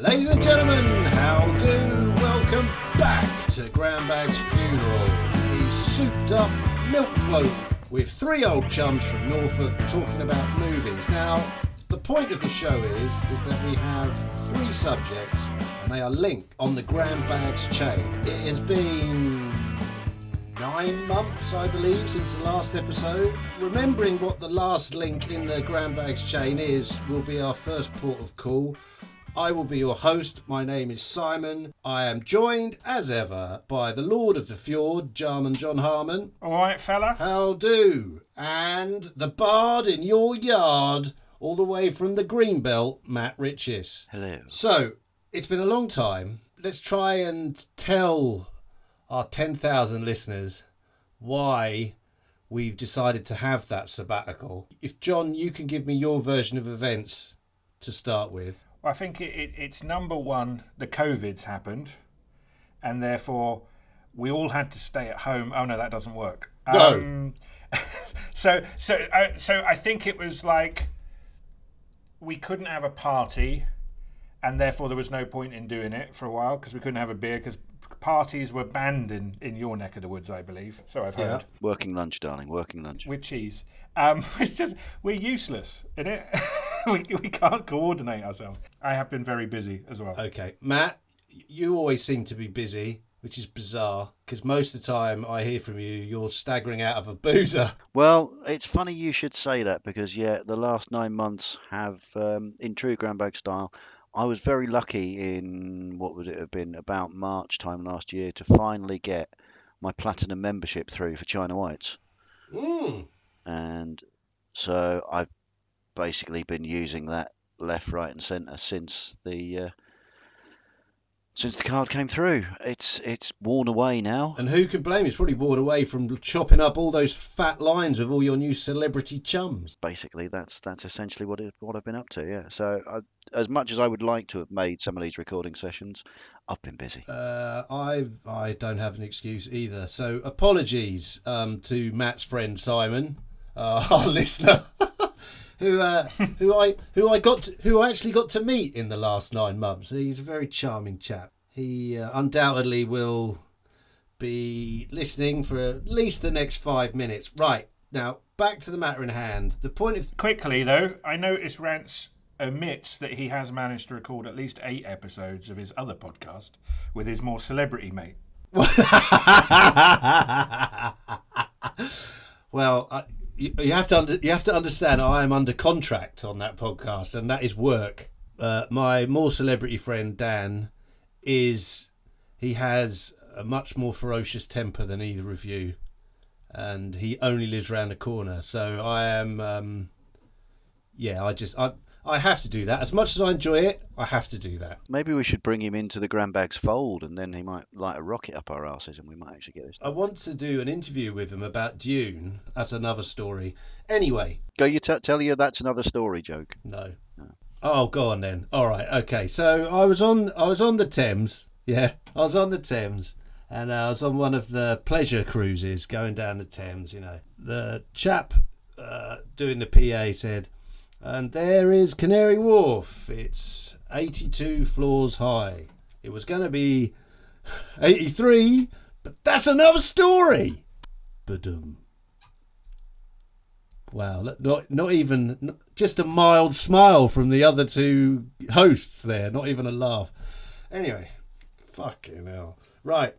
Ladies and gentlemen, how do? Welcome back to Grandbag's Funeral, a souped up milk float with three old chums from Norfolk talking about movies. Now, the point of the show is is that we have three subjects and they are linked on the Grandbags chain. It has been nine months, I believe, since the last episode. Remembering what the last link in the Grandbags chain is will be our first port of call. I will be your host. My name is Simon. I am joined, as ever, by the Lord of the Fjord, Jarman John Harmon. All right, fella. How do? And the bard in your yard, all the way from the Greenbelt, Matt Riches. Hello. So, it's been a long time. Let's try and tell our 10,000 listeners why we've decided to have that sabbatical. If, John, you can give me your version of events to start with. I think it, it, it's number one, the COVID's happened, and therefore we all had to stay at home. Oh, no, that doesn't work. No. Um, so, so, uh, so I think it was like we couldn't have a party, and therefore there was no point in doing it for a while because we couldn't have a beer because parties were banned in, in your neck of the woods, I believe. So I've heard. Working lunch, darling. Working lunch. with cheese. Um, it's just we're useless in it. we, we can't coordinate ourselves. I have been very busy as well. Okay, Matt, you always seem to be busy, which is bizarre because most of the time I hear from you, you're staggering out of a boozer. Well, it's funny you should say that because yeah, the last nine months have, um, in true Grandbag style, I was very lucky in what would it have been about March time last year to finally get my platinum membership through for China Whites, Mm. and so I've basically been using that left, right, and centre since the uh, since the card came through. It's it's worn away now. And who can blame you? It's probably worn away from chopping up all those fat lines with all your new celebrity chums. basically that's that's essentially what it, what I've been up to. Yeah. So I, as much as I would like to have made some of these recording sessions, I've been busy. Uh, I I don't have an excuse either. So apologies um, to Matt's friend Simon, uh, our listener, who uh, who I who I got to, who I actually got to meet in the last nine months. He's a very charming chap. He uh, undoubtedly will be listening for at least the next five minutes. Right now, back to the matter in hand. The point of Quickly though, I noticed Rance admits that he has managed to record at least eight episodes of his other podcast with his more celebrity mate. well, I, you, you have to under, you have to understand. I am under contract on that podcast, and that is work. Uh, my more celebrity friend Dan is he has a much more ferocious temper than either of you, and he only lives round the corner. So I am, um, yeah. I just I I have to do that. As much as I enjoy it, I have to do that. Maybe we should bring him into the Grandbags fold, and then he might light a rocket up our asses, and we might actually get this. I want to do an interview with him about Dune. That's another story. Anyway, Go, you t- tell you that's another story joke. No. Oh, go on then. All right. Okay. So I was on. I was on the Thames. Yeah, I was on the Thames, and I was on one of the pleasure cruises going down the Thames. You know, the chap uh, doing the PA said, "And there is Canary Wharf. It's 82 floors high. It was going to be 83, but that's another story." Badum. Wow, not not even just a mild smile from the other two hosts there, not even a laugh. Anyway, fucking hell. Right,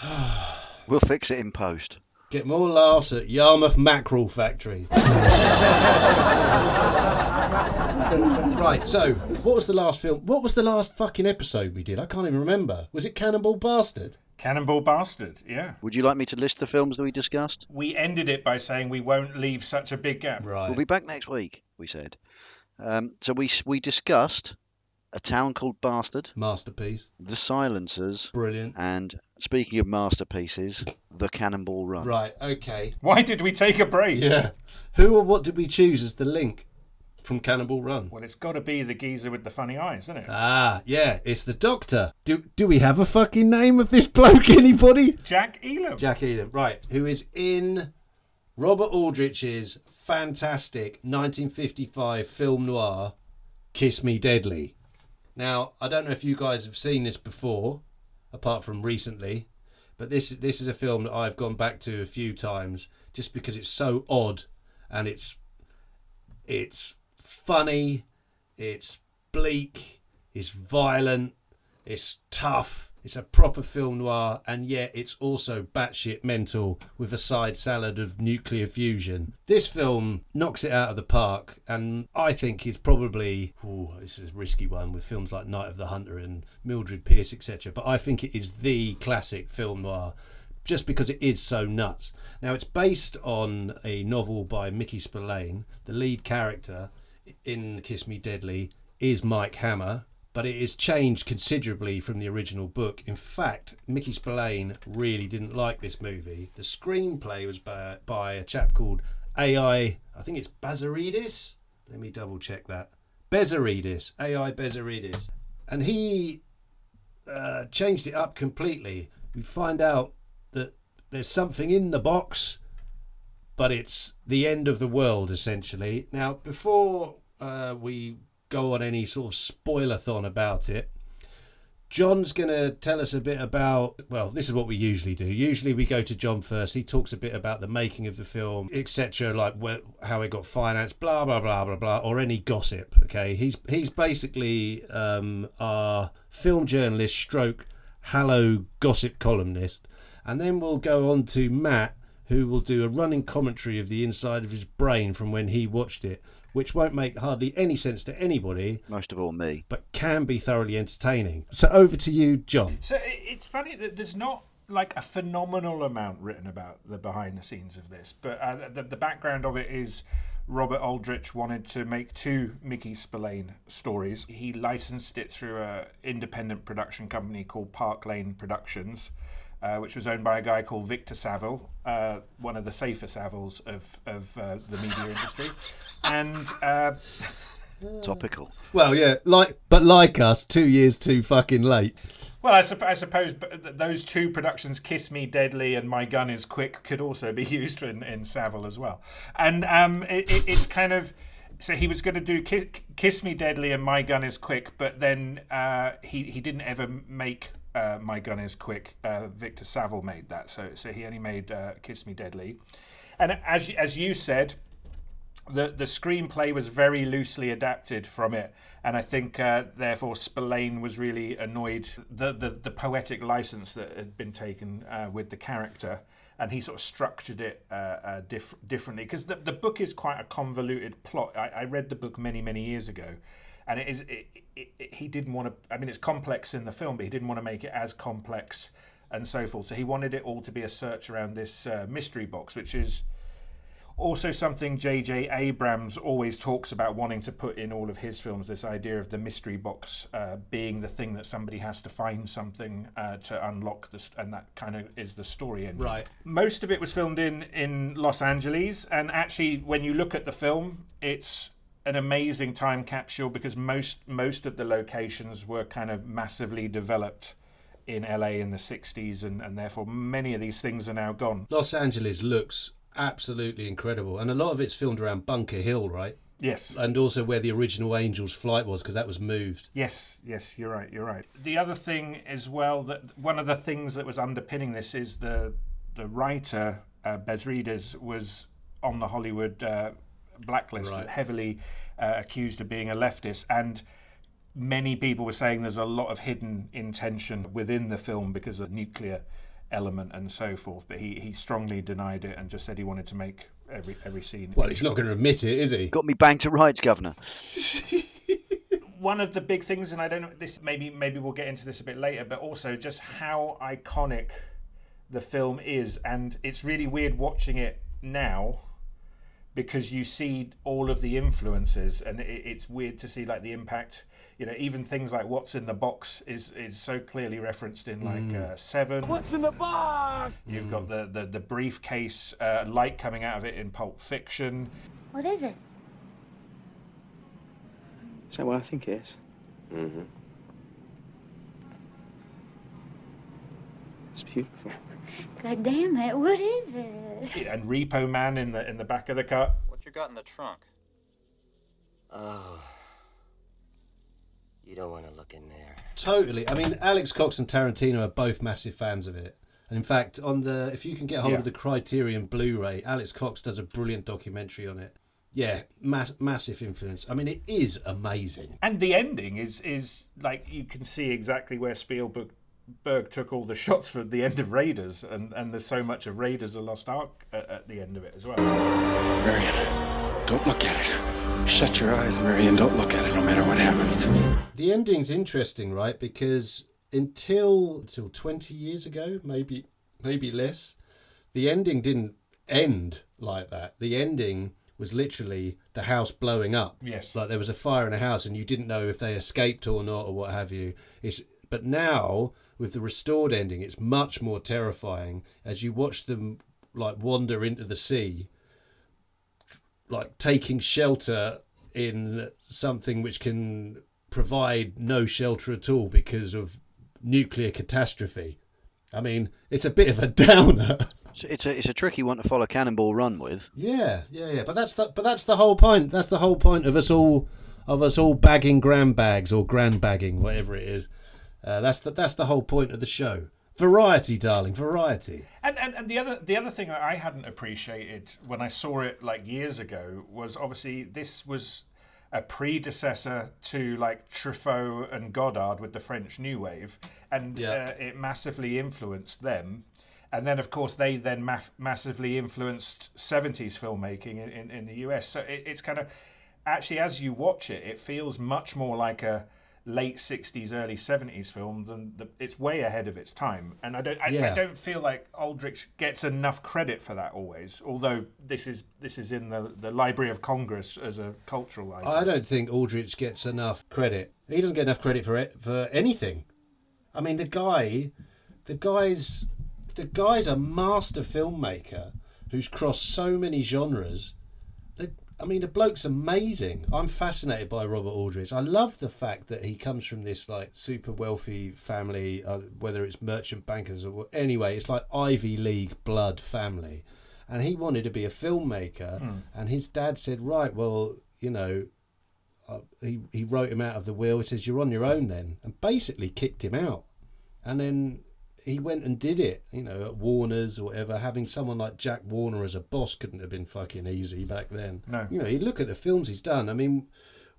We'll fix it in post. Get more laughs at Yarmouth Mackerel Factory. right, so what was the last film? What was the last fucking episode we did? I can't even remember. Was it Cannonball Bastard? Cannonball Bastard, yeah. Would you like me to list the films that we discussed? We ended it by saying we won't leave such a big gap. Right. We'll be back next week. We said. Um, so we we discussed a town called Bastard, Masterpiece. The Silencers, Brilliant. and speaking of masterpieces, The Cannonball Run. Right, okay. Why did we take a break? Yeah. Who or what did we choose as the link from Cannonball Run? Well, it's got to be the geezer with the funny eyes, isn't it? Ah, yeah, it's the Doctor. Do do we have a fucking name of this bloke? Anybody? Jack Elam. Jack Eden, right? Who is in Robert Aldrich's fantastic 1955 film noir, Kiss Me Deadly. Now, I don't know if you guys have seen this before, apart from recently, but this this is a film that I've gone back to a few times just because it's so odd and it's it's funny, it's bleak, it's violent, it's tough, it's a proper film noir, and yet it's also batshit mental with a side salad of nuclear fusion. This film knocks it out of the park, and I think is probably ooh, this is a risky one with films like Night of the Hunter and Mildred Pierce, etc. But I think it is the classic film noir just because it is so nuts. Now, it's based on a novel by Mickey Spillane. The lead character in Kiss Me Deadly is Mike Hammer, but it is changed considerably from the original book. In fact, Mickey Spillane really didn't like this movie. The screenplay was by, by a chap called AI, I think it's Bezzerides. Let me double check that. Bezzerides, AI Bezzerides. And he uh, changed it up completely. We find out that there's something in the box, but it's the end of the world essentially. Now, before uh, we go on any sort of spoiler-thon about it, John's going to tell us a bit about. Well, this is what we usually do. Usually, we go to John first. He talks a bit about the making of the film, etc., like where, how it got financed, blah blah blah blah blah, or any gossip. Okay, he's he's basically um, our film journalist, stroke, hello gossip columnist, and then we'll go on to Matt, who will do a running commentary of the inside of his brain from when he watched it, which won't make hardly any sense to anybody, Most of all, me. but can be thoroughly entertaining. So over to you, John. So it's funny that there's not like a phenomenal amount written about the behind the scenes of this, but uh, the, the background of it is Robert Aldrich wanted to make two Mickey Spillane stories. He licensed it through a independent production company called Park Lane Productions. Uh, which was owned by a guy called Victor Saville, uh, one of the safer Savilles of, of uh, the media industry. And uh, Topical. Well, yeah, like but like us, two years too fucking late. Well, I, supp- I suppose those two productions, Kiss Me Deadly and My Gun Is Quick, could also be used in, in Savile as well. And um, it, it, it's kind of. So he was going to do Kiss, Kiss Me Deadly and My Gun Is Quick, but then uh, he, he didn't ever make uh, My Gun Is Quick. Uh, Victor Saville made that. So, so he only made uh, Kiss Me Deadly. And as, as you said, the the screenplay was very loosely adapted from it, and I think uh, therefore Spillane was really annoyed the, the the poetic license that had been taken uh, with the character, and he sort of structured it uh, uh, diff- differently because the the book is quite a convoluted plot. I, I read the book many many years ago, and it is it, it, it, he didn't want to. I mean, it's complex in the film, but he didn't want to make it as complex and so forth. So he wanted it all to be a search around this uh, mystery box, which is also something J.J. Abrams always talks about wanting to put in all of his films this idea of the mystery box uh, being the thing that somebody has to find something uh, to unlock this, and that kind of is the story engine. Right. Most of it was filmed in in Los Angeles, and actually, when you look at the film, it's an amazing time capsule because most most of the locations were kind of massively developed in LA in the 60s, and, and therefore many of these things are now gone. Los Angeles looks absolutely incredible, and a lot of it's filmed around Bunker Hill, right? Yes. And also where the original Angels flight was, because that was moved. Yes, yes, you're right. You're right. The other thing as well that one of the things that was underpinning this is the the writer uh, Bezzerides was on the Hollywood uh, blacklist, Right. heavily uh, accused of being a leftist, and many people were saying there's a lot of hidden intention within the film because of nuclear element and so forth. But he, he strongly denied it and just said he wanted to make every every scene. Well, he's not going to admit it, is he? Got me banged to rights, Governor. one of the big things, and I don't know this maybe maybe we'll get into this a bit later, but also just how iconic the film is, and it's really weird watching it now because you see all of the influences, and it, it's weird to see like the impact. You know, even things like "What's in the Box" is is so clearly referenced in like uh, Seven. What's in the box? You've got the the, the briefcase uh, light coming out of it in Pulp Fiction. What is it? Is that what I think it is? Mm-hmm. It's beautiful. God damn it, what is it? and Repo Man in the in the back of the car. What you got in the trunk? Oh. You don't want to look in there. Totally. I mean, Alex Cox and Tarantino are both massive fans of it. And in fact, on the if you can get hold Yeah. of the Criterion Blu-ray, Alex Cox does a brilliant documentary on it. Yeah, mass, massive influence. I mean, it is amazing. And the ending is is like you can see exactly where Spielberg Berg took all the shots for the end of Raiders, and, and there's so much of Raiders: A Lost Ark at, at the end of it as well. Marion, don't look at it. Shut your eyes, Marion. Don't look at it no matter what happens. The ending's interesting, right? Because until until 20 years ago, maybe maybe less, the ending didn't end like that. The ending was literally the house blowing up. Yes. Like there was a fire in a house and you didn't know if they escaped or not or what have you. It's but now with the restored ending, it's much more terrifying as you watch them like wander into the sea like taking shelter in something which can provide no shelter at all because of nuclear catastrophe. I mean, it's a bit of a downer. It's a it's a tricky one to follow Cannonball Run with. yeah, yeah, yeah. But that's the but that's the whole point. That's the whole point of us all of us all bagging grand bags or grand bagging, whatever it is. Uh, that's the that's the whole point of the show. Variety, darling, variety. And, and and the other the other thing that I hadn't appreciated when I saw it like years ago was obviously this was a predecessor to like Truffaut and Godard with the French New Wave, and Yeah. uh, it massively influenced them. And then, of course, they then ma- massively influenced 70s filmmaking in, in, in the US. So it, it's kind of actually, as you watch it, it feels much more like a late 60s, early 70s film than the, it's way ahead of its time. And I don't, I, I don't feel like Aldrich gets enough credit for that always. Although this is this is in the, the Library of Congress as a cultural item. I don't think Aldrich gets enough credit. He doesn't get enough credit for it for anything. I mean, the guy, the guy's, the guy's a master filmmaker who's crossed so many genres. I mean, the bloke's amazing. I'm fascinated by Robert Aldrich. I love the fact that he comes from this like super wealthy family, uh, whether it's merchant bankers or anyway, it's like Ivy League blood family, and he wanted to be a filmmaker. And his dad said, "Right, well, you know, uh, he he wrote him out of the will. He says you're on your own then, and basically kicked him out. And then he went and did it. You know, at Warner's or whatever. Having someone like Jack Warner as a boss couldn't have been fucking easy back then. No. You know, you look at the films he's done. I mean.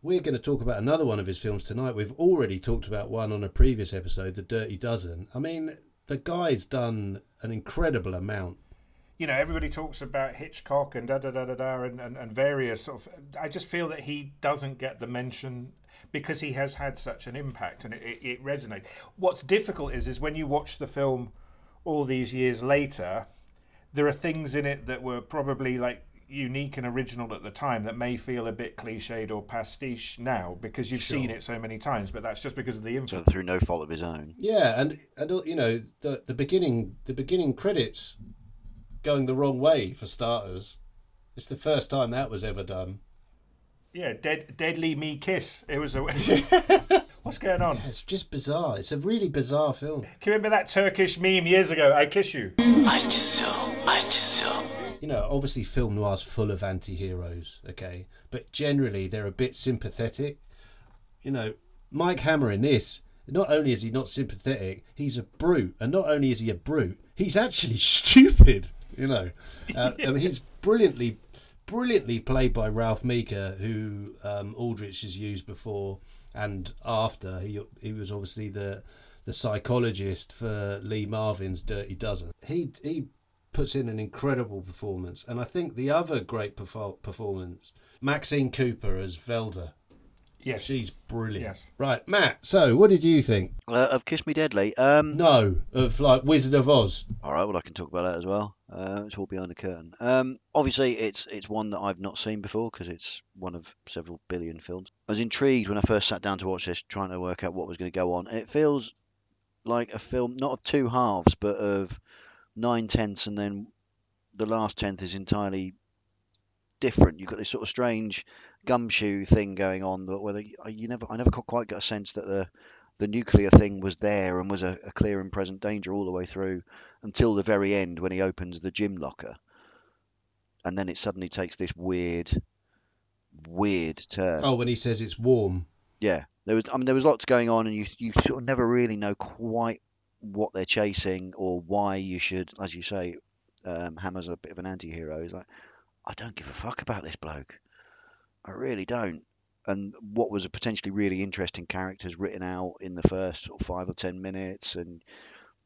We're going to talk about another one of his films tonight. We've already talked about one on a previous episode, The Dirty Dozen. I mean, the guy's done an incredible amount. you know, everybody talks about Hitchcock and da da da da da and, and, and various sort of. I just feel that he doesn't get the mention because he has had such an impact and it, it, it resonates. What's difficult is is when you watch the film all these years later, there are things in it that were probably like unique and original at the time that may feel a bit cliched or pastiche now because you've seen it so many times. But that's just because of the So influence. through no fault of his own. Yeah, and and you know the the beginning the beginning credits going the wrong way for starters. It's the first time that was ever done. Yeah, dead, deadly me kiss. It was a. What's going on? It's just bizarre. It's a really bizarre film. Can you remember that Turkish meme years ago? I kiss you. You know, obviously film noir's full of anti-heroes, okay? But generally they're a bit sympathetic. You know, Mike Hammer in this, not only is he not sympathetic, he's a brute. And not only is he a brute, he's actually stupid, you know. Uh, I mean, he's brilliantly brilliantly played by Ralph Meeker, who um, Aldrich has used before and after. He he was obviously the the psychologist for Lee Marvin's Dirty Dozen. He he puts in an incredible performance, and I think the other great perfor- performance, Maxine Cooper as Velda. Yes. She's brilliant. Yes. Right, Matt. So, what did you think? Uh, of Kiss Me Deadly. Um, No, of like Wizard of Oz. All right, well, I can talk about that as well. Uh, it's all behind the curtain. Um, obviously, it's it's one that I've not seen before because it's one of several billion films. I was intrigued when I first sat down to watch this, trying to work out what was going to go on. And it feels like a film, not of two halves, but of nine tenths, and then the last tenth is entirely different. You've got this sort of strange gumshoe thing going on, but whether you, you never, I never quite got a sense that the the nuclear thing was there and was a, a clear and present danger all the way through until the very end when he opens the gym locker. And then it suddenly takes this weird, weird turn. Oh, when he says it's warm. Yeah, There was, I mean, there was lots going on, and you you sort of never really know quite what they're chasing or why you should, as you say, um, Hammer's a bit of an anti-hero. He's like, I don't give a fuck about this bloke. I really don't. And what was a potentially really interesting characters written out in the first sort of five or ten minutes, and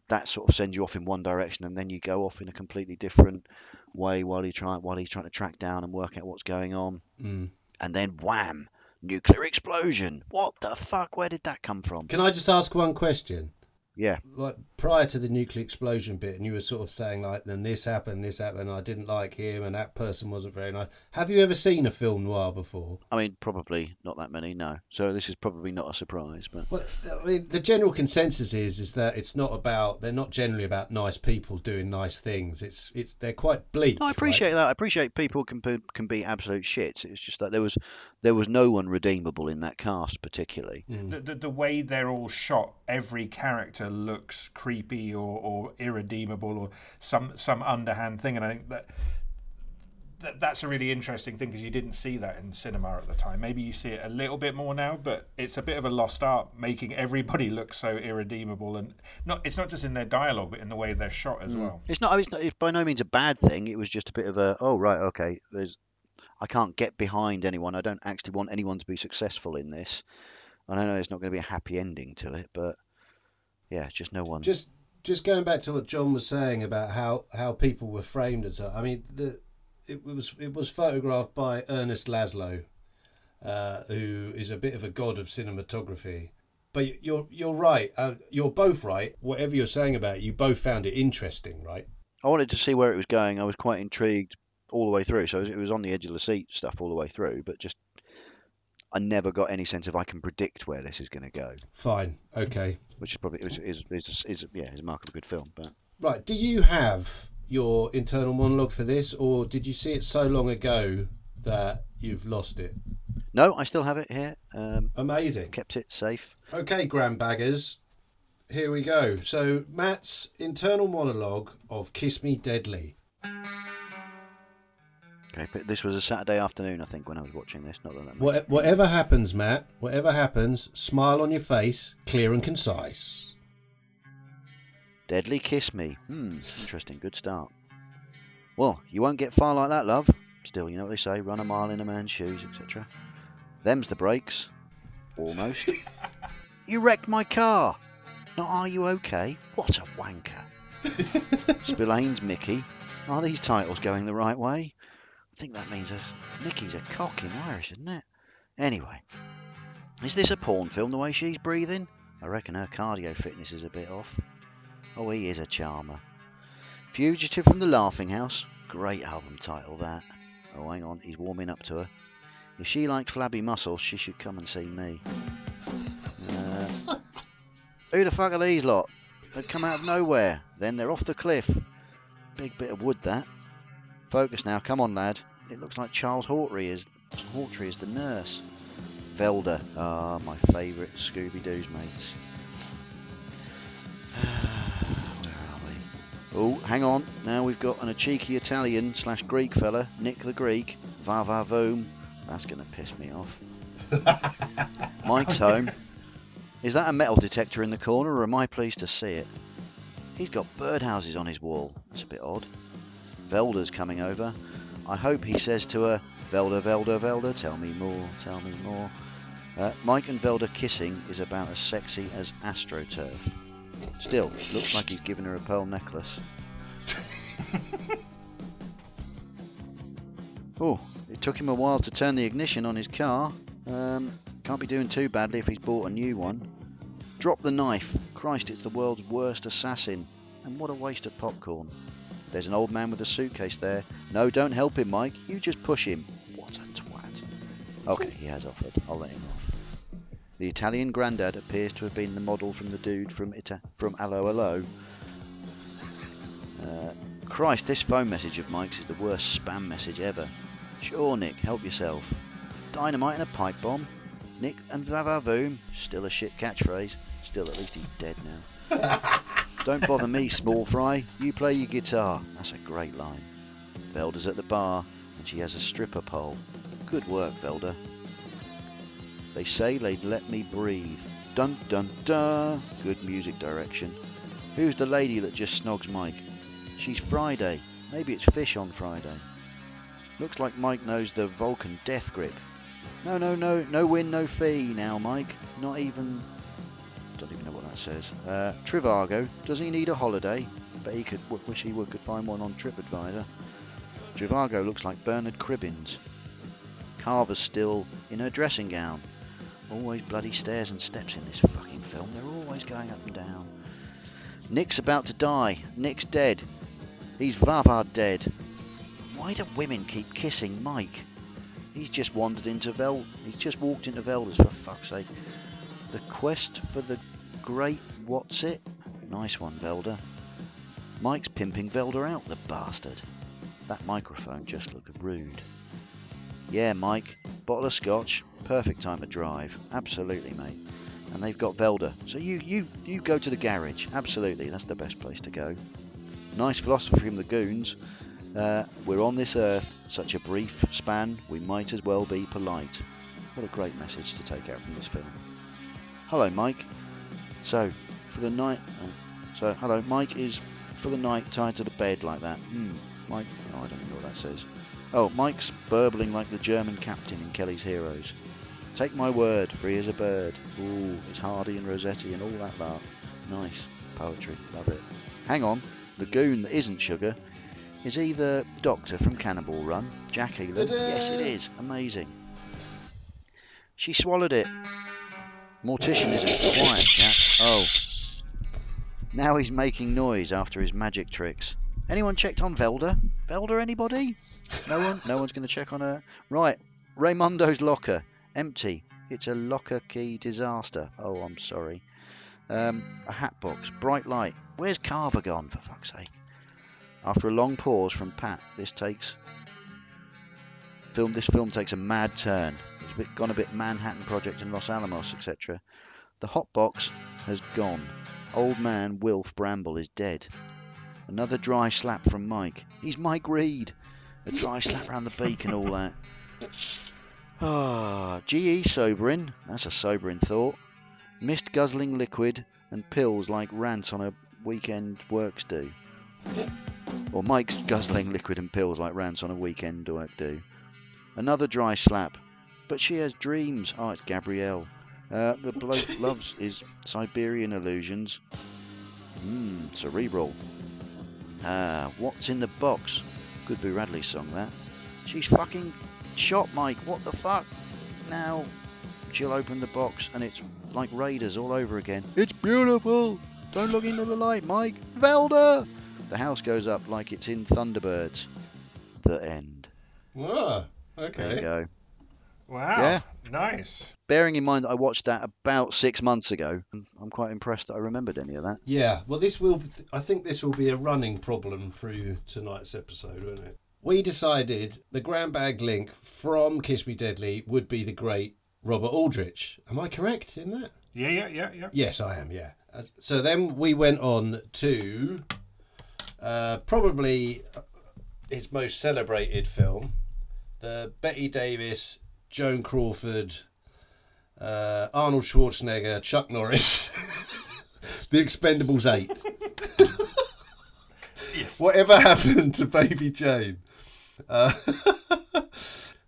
that sort of sends you off in one direction, and then you go off in a completely different way while you try while he's trying to track down and work out what's going on. Mm. And then wham, nuclear explosion. What the fuck? Where did that come from? Can I just ask one question? Yeah. Like prior to the nuclear explosion bit, and you were sort of saying like, then this happened, this happened, I didn't like him, and that person wasn't very nice. Have you ever seen a film noir before? I mean, probably not that many, no. So this is probably not a surprise, but Well, I mean, the general consensus is is that it's not about they're not generally about nice people doing nice things. It's it's they're quite bleak. No, I right? appreciate that. I appreciate people can be, can be absolute shits. It's just that there was there was no one redeemable in that cast particularly. Mm. The, the, the way they're all shot, every character looks creepy or, or irredeemable or some some underhand thing, and I think that. that that's a really interesting thing because you didn't see that in cinema at the time. Maybe you see it a little bit more now, but it's a bit of a lost art, making everybody look so irredeemable and not. It's not just in their dialogue, but in the way they're shot as mm. well. It's not. It's not. It's by no means a bad thing. It was just a bit of a. Oh right, okay. There's. I can't get behind anyone. I don't actually want anyone to be successful in this. And I know it's not going to be a happy ending to it, but yeah, just no one. Just just going back to what John was saying about how how people were framed as. I mean, the it was it was photographed by Ernest Laszlo, uh, who is a bit of a god of cinematography. But you're you're right. Uh, you're both right. Whatever you're saying about it, you both found it interesting, right? I wanted to see where it was going. I was quite intrigued all the way through. So it was on the edge of the seat stuff all the way through, but just I never got any sense of I can predict where this is going to go, Fine. Okay. which is probably is is, is, is yeah, is a markedly good film. But Right. Do you have your internal monologue for this, or did you see it so long ago that you've lost it? no, I still have it here. Um, Amazing. kept it safe. Okay, grandbaggers, here we go. So, Matt's internal monologue of Kiss Me Deadly. Okay, but this was a Saturday afternoon, I think, when I was watching this. Not that that What, whatever happens, Matt, whatever happens, smile on your face, clear and concise. Deadly Kiss Me. Hmm, interesting. Good start. Well, you won't get far like that, love. Still, you know what they say run a mile in a man's shoes, etc. Them's the breaks. Almost. you wrecked my car. Now, are you okay? What a wanker. Spillane's Mickey. Are these titles going the right way? I think that means there's Mickey's a cock in Irish, isn't it? Anyway, is this a porn film the way she's breathing? I reckon her cardio fitness is a bit off. Oh, he is a charmer. Fugitive from the Laughing House. Great album title, that. Oh, hang on, he's warming up to her. If she liked flabby muscles, she should come and see me. Uh, who the fuck are these lot? They've come out of nowhere. Then they're off the cliff. Big bit of wood, that. Focus now, come on, lad. It looks like Charles Hawtrey is, Hawtrey is the nurse. Velda, ah, my favourite Scooby Doo's mates. Where are we? Oh, hang on. Now we've got an, a cheeky Italian slash Greek fella, Nick the Greek. Va va voom. That's going to piss me off. Mike's home. Is that a metal detector in the corner, or am I pleased to see it? He's got birdhouses on his wall. That's a bit odd. Velda's coming over. I hope he says to her, Velda, Velda, Velda, tell me more, tell me more. Uh, Mike and Velda kissing is about as sexy as AstroTurf. Still, looks like he's given her a pearl necklace. oh, it took him a while to turn the ignition on his car. Um, can't be doing too badly if he's bought a new one. Drop the knife. Christ, it's the world's worst assassin. And what a waste of popcorn. There's an old man with a suitcase there. No, don't help him, Mike. You just push him. What a twat. Okay, he has offered. I'll let him off. The Italian grandad appears to have been the model from the dude from Ita- from Allo Allo. Uh, Christ, this phone message of Mike's is the worst spam message ever. Sure, Nick, help yourself. Dynamite and a pipe bomb. Nick and Vavavoom. Still a shit catchphrase. Still, at least he's dead now. Don't bother me, small fry. You play your guitar. That's a great line. Velda's at the bar, and she has a stripper pole. Good work, Velda. They say they'd let me breathe. Dun dun dun. Good music direction. Who's the lady that just snogs Mike? She's Friday. Maybe it's fish on Friday. Looks like Mike knows the Vulcan death grip. No, no, no, no win, no fee now, Mike. Not even. That says. Uh, Trivago, does he need a holiday? But he could wish he would could find one on TripAdvisor. Trivago looks like Bernard Cribbins. Carver's still in her dressing gown. Always bloody stairs and steps in this fucking film. They're always going up and down. Nick's about to die. Nick's dead. He's Vava dead. Why do women keep kissing Mike? He's just wandered into Vel. He's just walked into Velda's for fuck's sake. The quest for the great what's it? Nice one, Velda. Mike's pimping Velda out, the bastard. That microphone just looked rude. Yeah, Mike. Bottle of scotch. Perfect time to drive. Absolutely, mate. And they've got Velda. So you, you, you go to the garage. Absolutely, that's the best place to go. Nice philosophy from the goons. Uh, we're on this earth, such a brief span, we might as well be polite. What a great message to take out from this film. Hello, Mike. So, for the night. Oh, so, hello, Mike is for the night tied to the bed like that. Hmm, Mike. Oh, I don't know what that says. Oh, Mike's burbling like the German captain in Kelly's Heroes. Take my word, free as a bird. Ooh, it's Hardy and Rossetti and all that lot. Nice poetry, love it. Hang on, the goon that isn't sugar is either Doctor from Cannonball Run, Jack. Yes, it is. Amazing. She swallowed it. Mortician isn't quiet, chap. Oh. Now he's making noise after his magic tricks. Anyone checked on Velda? Velda, anybody? No one? No one's going to check on her? Right. Raymondo's locker. Empty. It's a locker key disaster. Oh, I'm sorry. Um, a hat box. Bright light. Where's Carver gone, for fuck's sake? After a long pause from Pat, this takes film. This film takes a mad turn. It's a bit, gone a bit Manhattan Project and Los Alamos, etc. The hot box has gone. Old man Wilf Brambell is dead. Another dry slap from Mike. He's Mike Reed. A dry slap round the beak and all that. Ah, GE sobering. That's a sobering thought. Mist guzzling liquid and pills like Rance on a weekend works do. Or Mike's guzzling liquid and pills like Rance on a weekend work do. Another dry slap. But she has dreams. Oh, it's Gabrielle. Uh, the bloke loves his Siberian illusions. Hmm, cerebral. Ah, what's in the box? Could be Radley's song, that. She's fucking shot Mike. What the fuck? Now, she'll open the box and it's like Raiders all over again. It's beautiful. Don't look into the light, Mike. Velda! The house goes up like it's in Thunderbirds. The end. Ah, There you go. Wow. Yeah. Nice. Bearing in mind that I watched that about six months ago, I'm quite impressed that I remembered any of that. Yeah, well, this will. I think this will be a running problem through tonight's episode, won't it? We decided the grand bag link from Kiss Me Deadly would be the great Robert Aldrich. Am I correct in that? Yeah, yeah, yeah, yeah. Yes, I am. Yeah. Uh, So then we went on to uh, probably his most celebrated film, the Bette Davis, Joan Crawford, uh, Arnold Schwarzenegger, Chuck Norris, The Expendables Eight. Yes. Whatever happened to Baby Jane? Uh,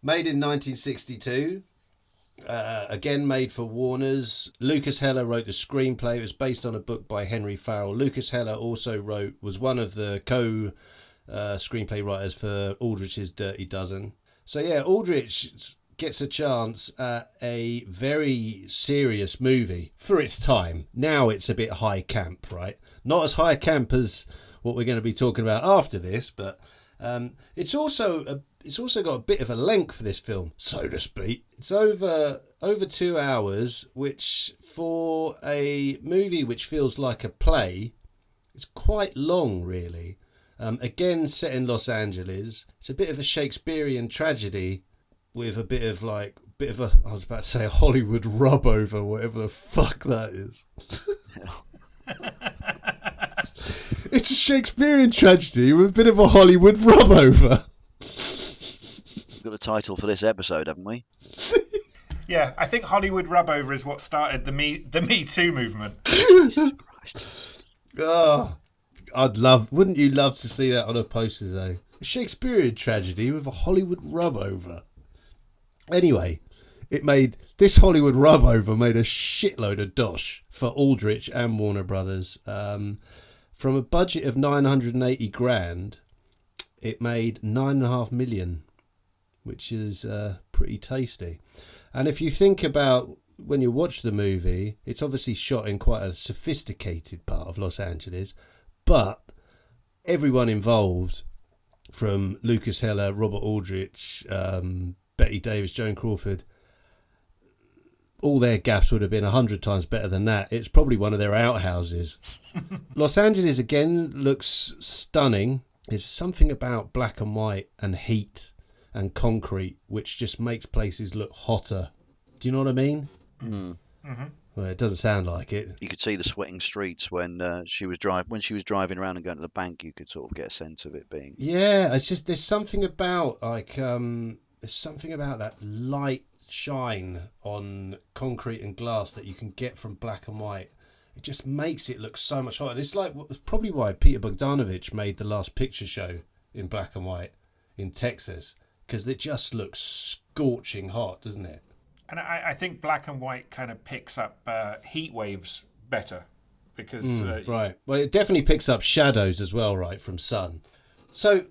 made in 1962. Uh, again made for Warner's. Lukas Heller wrote the screenplay. It was based on a book by Henry Farrell. Lukas Heller also wrote was one of the co uh, screenplay writers for Aldrich's Dirty Dozen. So yeah, Aldrich gets a chance at a very serious movie for its time. Now it's a bit high camp, right? Not as high camp as what we're going to be talking about after this, but um, it's also a, it's also got a bit of a length for this film, so to speak. It's over over two hours, which for a movie which feels like a play, it's quite long, really. Um, again, set in Los Angeles. It's a bit of a Shakespearean tragedy with a bit of like bit of a I was about to say a Hollywood rub over whatever the fuck that is. it's a Shakespearean tragedy with a bit of a Hollywood rub over. We've got a title for this episode, haven't we? Yeah, I think Hollywood rub over is what started the Me the Me Too movement. Oh, I'd love. Wouldn't you love to see that on a poster though? A Shakespearean tragedy with a Hollywood rub over. Anyway, it made this Hollywood rub over made a shitload of dosh for Aldrich and Warner Brothers. Um, from a budget of nine hundred and eighty grand, it made nine and a half million, which is uh, pretty tasty. And if you think about when you watch the movie, it's obviously shot in quite a sophisticated part of Los Angeles, but everyone involved, from Lukas Heller, Robert Aldrich, um, Bette Davis, Joan Crawford, all their gaffs would have been a hundred times better than that. It's probably one of their outhouses. Los Angeles again looks stunning. There's something about black and white and heat and concrete which just makes places look hotter. Do you know what I mean? Well, it doesn't sound like it. You could see the sweating streets when uh, she was drive when she was driving around and going to the bank. You could sort of get a sense of it being. Yeah, it's just there's something about like um there's something about that light shine on concrete and glass that you can get from black and white. It just makes it look so much hotter. It's like it's probably why Peter Bogdanovich made the last picture show in black and white in Texas because it just looks scorching hot, doesn't it? And I, I think black and white kind of picks up uh, heat waves better because uh, Right. Well, it definitely picks up shadows as well, right, from sun. So,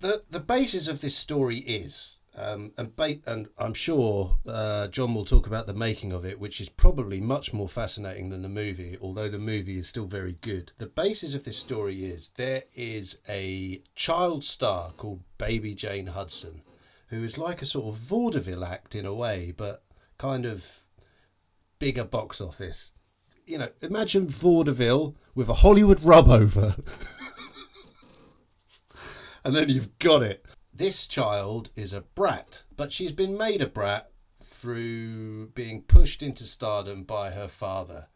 the the basis of this story is, um, and ba- and I'm sure uh, John will talk about the making of it, which is probably much more fascinating than the movie, although the movie is still very good. The basis of this story is there is a child star called Baby Jane Hudson, who is like a sort of vaudeville act in a way, but kind of bigger box office you know, imagine vaudeville with a Hollywood rub over. and then you've got it. This child is a brat, but she's been made a brat through being pushed into stardom by her father.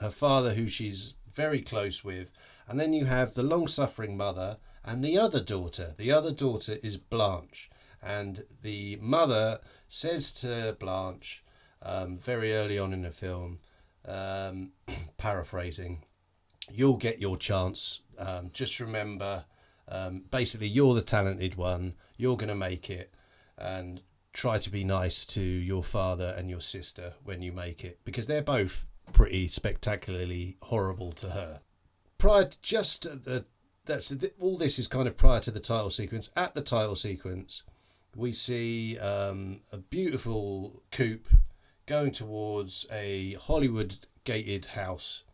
Her father, who she's very close with. And then you have the long suffering mother and the other daughter. The other daughter is Blanche. And the mother says to Blanche um, very early on in the film, um, paraphrasing, you'll get your chance. Um, just remember, um, basically, you're the talented one. You're going to make it, and try to be nice to your father and your sister when you make it, because they're both pretty spectacularly horrible to her. Prior to just the that's all. This is kind of prior to the title sequence. At the title sequence, we see um, a beautiful coupe going towards a Hollywood gated house,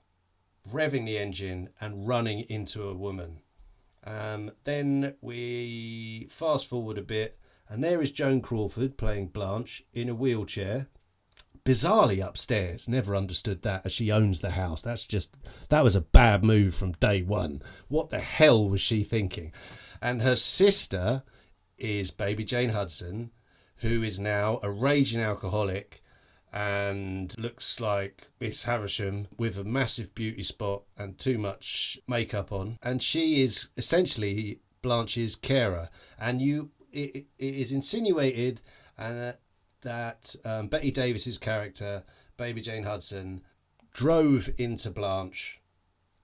revving the engine and running into a woman. Um, then we fast forward a bit, and there is Joan Crawford playing Blanche in a wheelchair. Bizarrely upstairs, never understood that as she owns the house. That's just, that was a bad move from day one. What the hell was she thinking? And her sister is baby Jane Hudson, who is now a raging alcoholic and looks like Miss Havisham with a massive beauty spot and too much makeup on. And she is essentially Blanche's carer. And you, it, it is insinuated and that um, Bette Davis's character, Baby Jane Hudson, drove into Blanche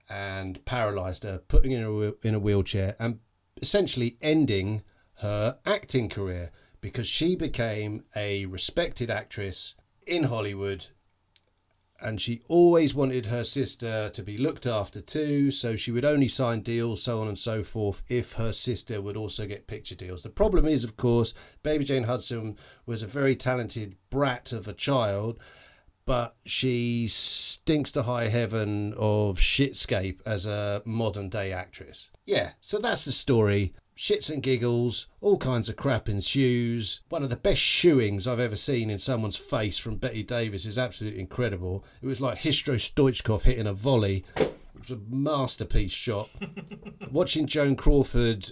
and paralyzed her, putting her in a, in a wheelchair and essentially ending her acting career because she became a respected actress in Hollywood and she always wanted her sister to be looked after too, so she would only sign deals, so on and so forth, if her sister would also get picture deals. The problem is, of course, Baby Jane Hudson was a very talented brat of a child, but she stinks to high heaven of shitscape as a modern day actress. Yeah, so that's the story. Shits and giggles, all kinds of crap ensues. One of the best shoeings I've ever seen in someone's face from Bette Davis is absolutely incredible. It was like Hristo Stoichkov hitting a volley. It was a masterpiece shot. Watching Joan Crawford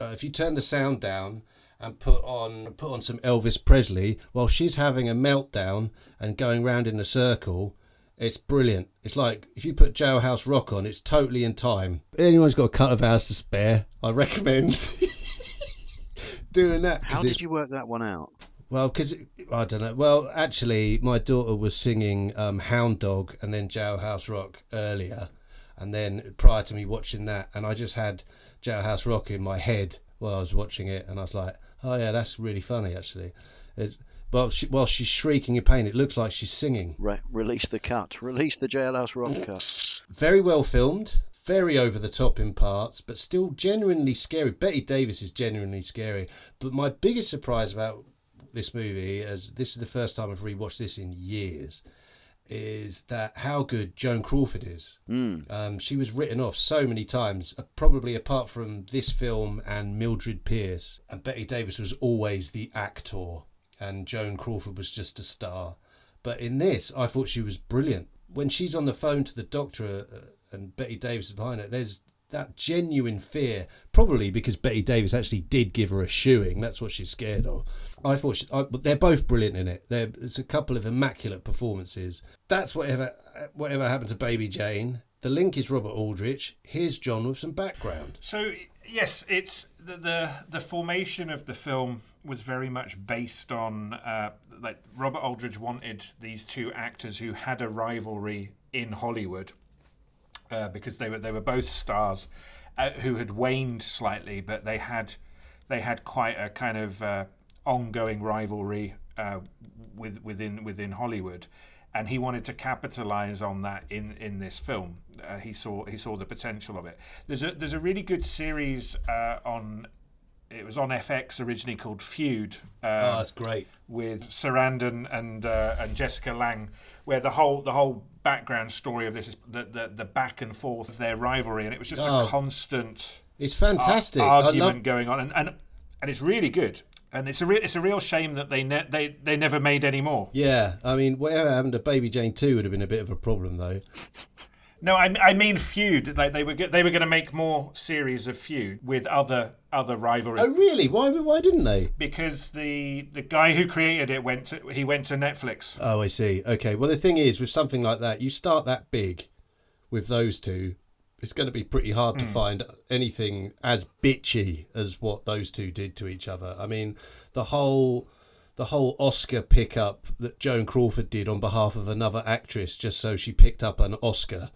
uh, if you turn the sound down and put on put on some Elvis Presley while she's having a meltdown and going round in a circle, it's brilliant. It's like if you put Jailhouse Rock on, it's totally in time. Anyone's got a couple of hours to spare, I recommend doing that. How it's- did you work that one out? Well, because I don't know. Well, actually, my daughter was singing um, Hound Dog and then Jailhouse Rock earlier, and then prior to me watching that, and I just had Jailhouse Rock in my head while I was watching it, and I was like, "Oh yeah, that's really funny actually." It's, well, she, while she's shrieking in pain, it looks like she's singing. Re- release the cut. Release the jailhouse rock cut. Very well filmed, very over the top in parts, but still genuinely scary. Bette Davis is genuinely scary. But my biggest surprise about this movie, as this is the first time I've rewatched this in years, is that how good Joan Crawford is. Um, she was written off so many times, uh, probably apart from this film and Mildred Pierce. And Bette Davis was always the actor, and Joan Crawford was just a star. But in this, I thought she was brilliant. When she's on the phone to the doctor uh, and Bette Davis is behind her, there's that genuine fear, probably because Bette Davis actually did give her a shoeing. That's what she's scared of. I thought she, I, but they're both brilliant in it. There, it's a couple of immaculate performances. That's whatever whatever happened to Baby Jane. The link is Robert Aldrich. Here's John with some background. So yes, it's the the, the formation of the film was very much based on uh, like Robert Aldrich wanted these two actors who had a rivalry in Hollywood uh, because they were they were both stars uh, who had waned slightly, but they had they had quite a kind of uh, ongoing rivalry uh, with within within Hollywood, and he wanted to capitalize on that in in this film. Uh, he saw he saw the potential of it. There's a there's a really good series on. It was on FX originally called Feud. Oh, Um, that's great. with Sarandon and uh, and Jessica Lange, where the whole the whole background story of this is the the, the back and forth of their rivalry, and it was just Oh, a constant It's fantastic. I argument love- going on, and, and and it's really good. And it's a re- it's a real shame that they ne- they they never made any more. yeah, I mean, whatever happened to Baby Jane Two would have been a bit of a problem, though. No, I, I mean feud. Like they were they were going to make more series of feud with other other rivalry Oh, really? Why? Why didn't they? because the the guy who created it went to he went to Netflix. Oh, I see. Okay. Well, the thing is, with something like that, you start that big with those two, it's going to be pretty hard to hmm. find anything as bitchy as what those two did to each other. I mean, the whole the whole Oscar pickup that Joan Crawford did on behalf of another actress just so she picked up an Oscar,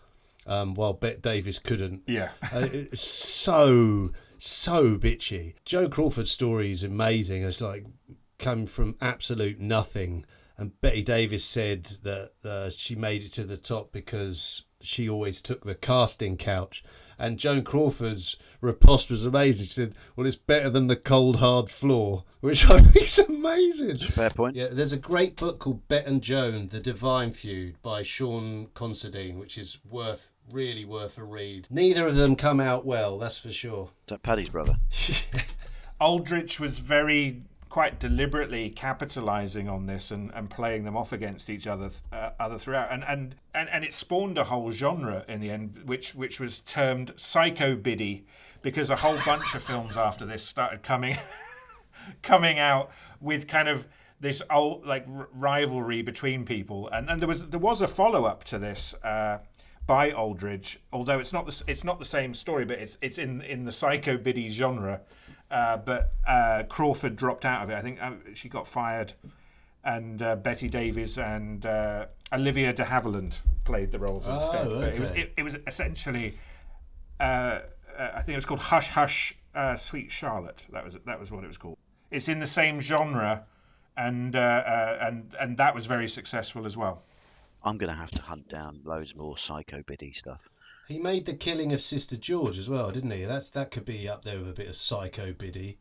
um, while Bette Davis couldn't. Yeah. Uh, it's so so bitchy. Joan Crawford's story is amazing. It's like come from absolute nothing. And Bette Davis said that uh, she made it to the top because she always took the casting couch. And Joan Crawford's riposte was amazing. She said, "Well, it's better than the cold hard floor," which I think is amazing. Fair point. Yeah, there's a great book called Bette and Joan: The Divine Feud by Shaun Considine, which is worth really worth a read. Neither of them come out well, that's for sure. Is that Paddy's brother? Aldrich was very quite deliberately capitalizing on this and, and playing them off against each other uh, other throughout and, and and and it spawned a whole genre in the end which which was termed psycho biddy because a whole bunch of films after this started coming coming out with kind of this old like r- rivalry between people and and there was there was a follow up to this uh by Aldrich, although it's not the it's not the same story, but it's it's in in the psycho biddy genre. Uh, but uh, Crawford dropped out of it. I think uh, she got fired, and uh, Bette Davis and uh, Olivia de Havilland played the roles instead. But it was it, it was essentially, uh, uh, I think it was called Hush Hush, uh, Sweet Charlotte. That was that was what it was called. It's in the same genre, and uh, uh, and and that was very successful as well. I'm going to have to hunt down loads more psycho biddy stuff. He made the killing of Sister George as well, didn't he? That's that could be up there with a bit of psycho biddy.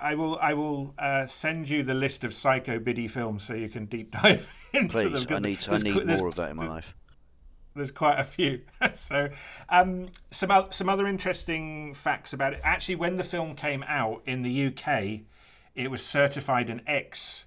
I will I will uh, send you the list of psycho biddy films so you can deep dive into them. Please, 'cause I need, I need qu- more of that in my life. There's quite a few. so, um, some some other interesting facts about it. Actually, when the film came out in the UK, it was certified an X,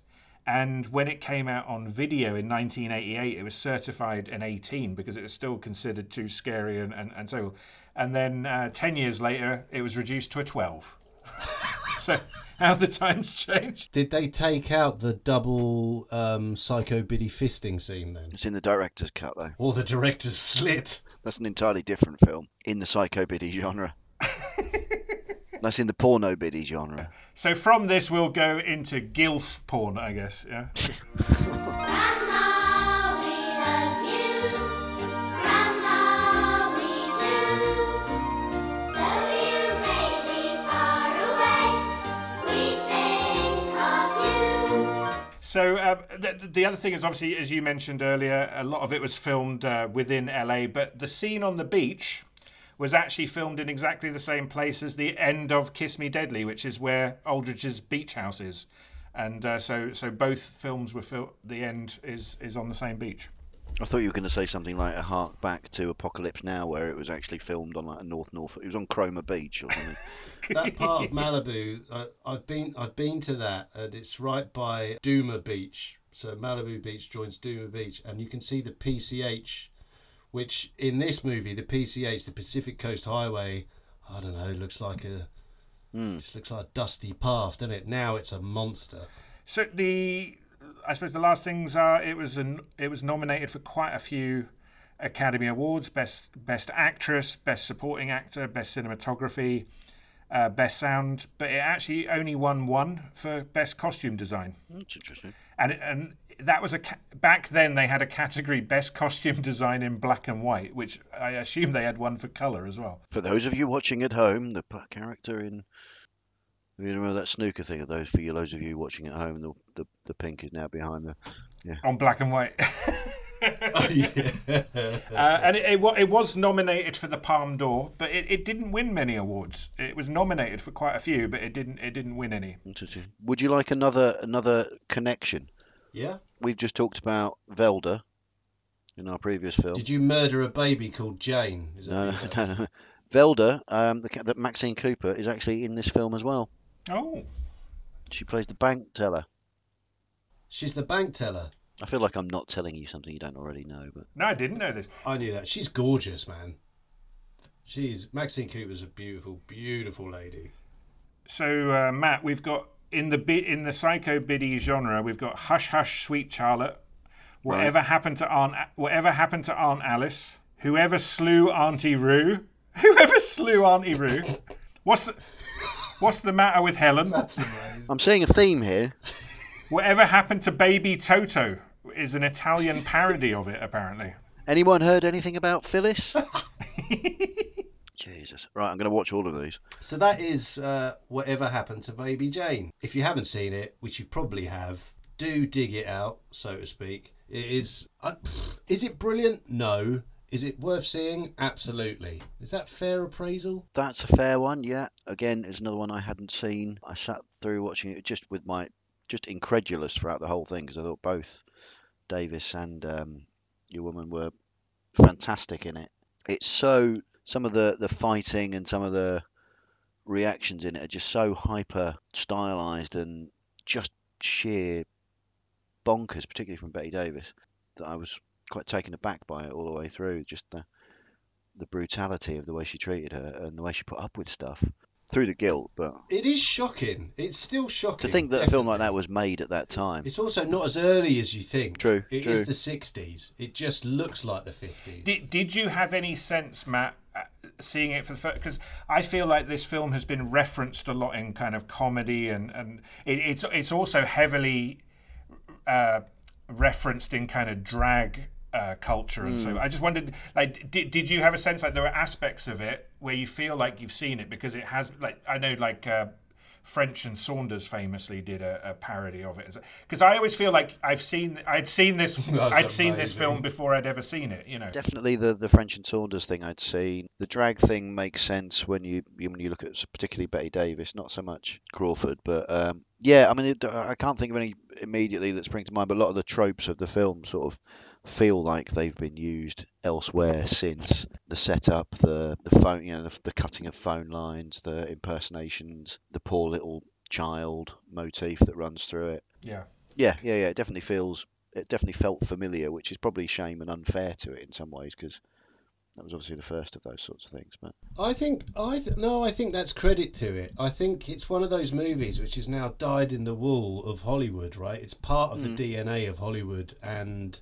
and when it came out on video in 1988, it was certified an 18 because it was still considered too scary and and, and so. And then uh, ten years later, it was reduced to a 12. so, how the times changed. Did they take out the double um, psycho biddy fisting scene then? It's in the director's cut, though. Or the director's slit? That's an entirely different film in the psycho biddy genre. That's in the porno biddy genre. So from this, we'll go into gilf porn, I guess. Yeah. Grandma, we love you. Grandma, we do. Though you may be far away, we think of you. So um, the, the other thing is obviously, as you mentioned earlier, a lot of it was filmed uh, within LA, but the scene on the beach was actually filmed in exactly the same place as the end of Kiss Me Deadly, which is where Aldrich's beach house is. And uh, so, so both films were filmed. the end is is on the same beach. I thought you were going to say something like a hark back to Apocalypse Now, where it was actually filmed on like a North Norfolk. It was on Cromer Beach or something. that part of Malibu, I, I've been I've been to that, and it's right by Zuma Beach. So Malibu Beach joins Zuma Beach, and you can see the PCH, which in this movie, the PCH, the Pacific Coast Highway, I don't know, looks like a just looks like a dusty path, doesn't it? Now it's a monster. So the, I suppose the last things are it was an it was nominated for quite a few Academy Awards: best best actress, best supporting actor, best cinematography, uh, best sound. But it actually only won one for best costume design, That's interesting. and and that was a ca- back then they had a category best costume design in black and white, which I assume they had one for color as well. For those of you watching at home, the character in. You remember that snooker thing of those for you, those of you watching at home, the, the, the pink is now behind the. yeah. on black and white. Oh, yeah. Uh, and it, it, it was nominated for the Palme d'Or, but it, it didn't win many awards. It was nominated for quite a few, but it didn't it didn't win any. Interesting. Would you like another another connection? yeah. We've just talked about Velda in our previous film. Did you murder a baby called Jane? Is that No, no, no, no. Velda, um, the, ca- that Maxine Cooper is actually in this film as well. Oh, She plays the bank teller. She's the bank teller. I feel like I'm not telling you something you don't already know, but no, I didn't know this. I knew that. She's gorgeous, man. She's Maxine Cooper's a beautiful, beautiful lady. So uh, Matt, we've got in the bi- in the psycho biddy genre, we've got Hush Hush Sweet Charlotte, Whatever happened to Aunt Whatever happened to Aunt Alice, Whoever slew Auntie Roo? Whoever slew Auntie Roo? What's the, what's the matter with Helen? That's amazing. I'm seeing a theme here. Whatever happened to Baby Toto is an Italian parody of it, apparently. Anyone heard anything about Phyllis? Jesus. Right, I'm going to watch all of these. So that is uh, whatever happened to Baby Jane. If you haven't seen it, which you probably have, do dig it out, so to speak. It is. Uh, is it brilliant? No. Is it worth seeing? Absolutely. Is that fair appraisal? That's a fair one, yeah. Again, it's another one I hadn't seen. I sat through watching it just with my just incredulous throughout the whole thing because I thought both Davis and um, your woman were fantastic in it. It's so some of the the fighting and some of the reactions in it are just so hyper stylized and just sheer bonkers, particularly from Bette Davis, that I was quite taken aback by it all the way through. Just the the brutality of the way she treated her and the way she put up with stuff through the guilt. But It is shocking. It's still shocking. to think that a film like that was made at that time. It's also not as early as you think. True, It is true. the 60s. It just looks like the 50s. Did, did you have any sense, Matt, seeing it for the first? Because I feel like this film has been referenced a lot in kind of comedy, and and it, it's it's also heavily uh, referenced in kind of drag uh, culture, and so I just wondered, like, did, did you have a sense like there were aspects of it where you feel like you've seen it because it has, like, I know, like. Uh, French and Saunders famously did a, a parody of it. Because I always feel like I've seen I'd seen this I'd seen this film before I'd ever seen it you know. Definitely the, the French and Saunders thing I'd seen. The drag thing makes sense when you when you look at particularly Bette Davis, not so much Crawford, but um, yeah, I mean it, I can't think of any immediately that spring to mind, but a lot of the tropes of the film sort of feel like they've been used elsewhere since the setup, the the phone, you know, the, the cutting of phone lines, the impersonations, the poor little child motif that runs through it. yeah Yeah, yeah, yeah. It definitely feels. It definitely felt familiar, which is probably shame and unfair to it in some ways because that was obviously the first of those sorts of things. But I think I th- no, I think that's credit to it. I think it's one of those movies which is now dyed in the wool of Hollywood, right? It's part of the mm. DNA of Hollywood, and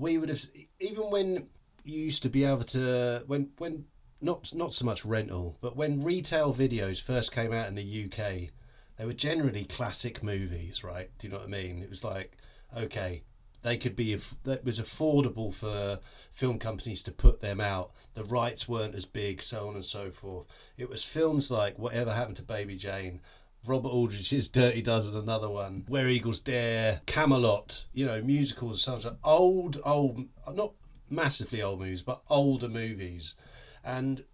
we would have even when you used to be able to when when not not so much rental, but when retail videos first came out in the UK, they were generally classic movies, right? Do you know what I mean? It was like, okay, they could be that was affordable for film companies to put them out. The rights weren't as big, so on and so forth. It was films like Whatever Happened to Baby Jane. Robert Aldrich's Dirty Dozen, another one. Where Eagles Dare, Camelot, you know, musicals, of old, old, not massively old movies, but older movies. And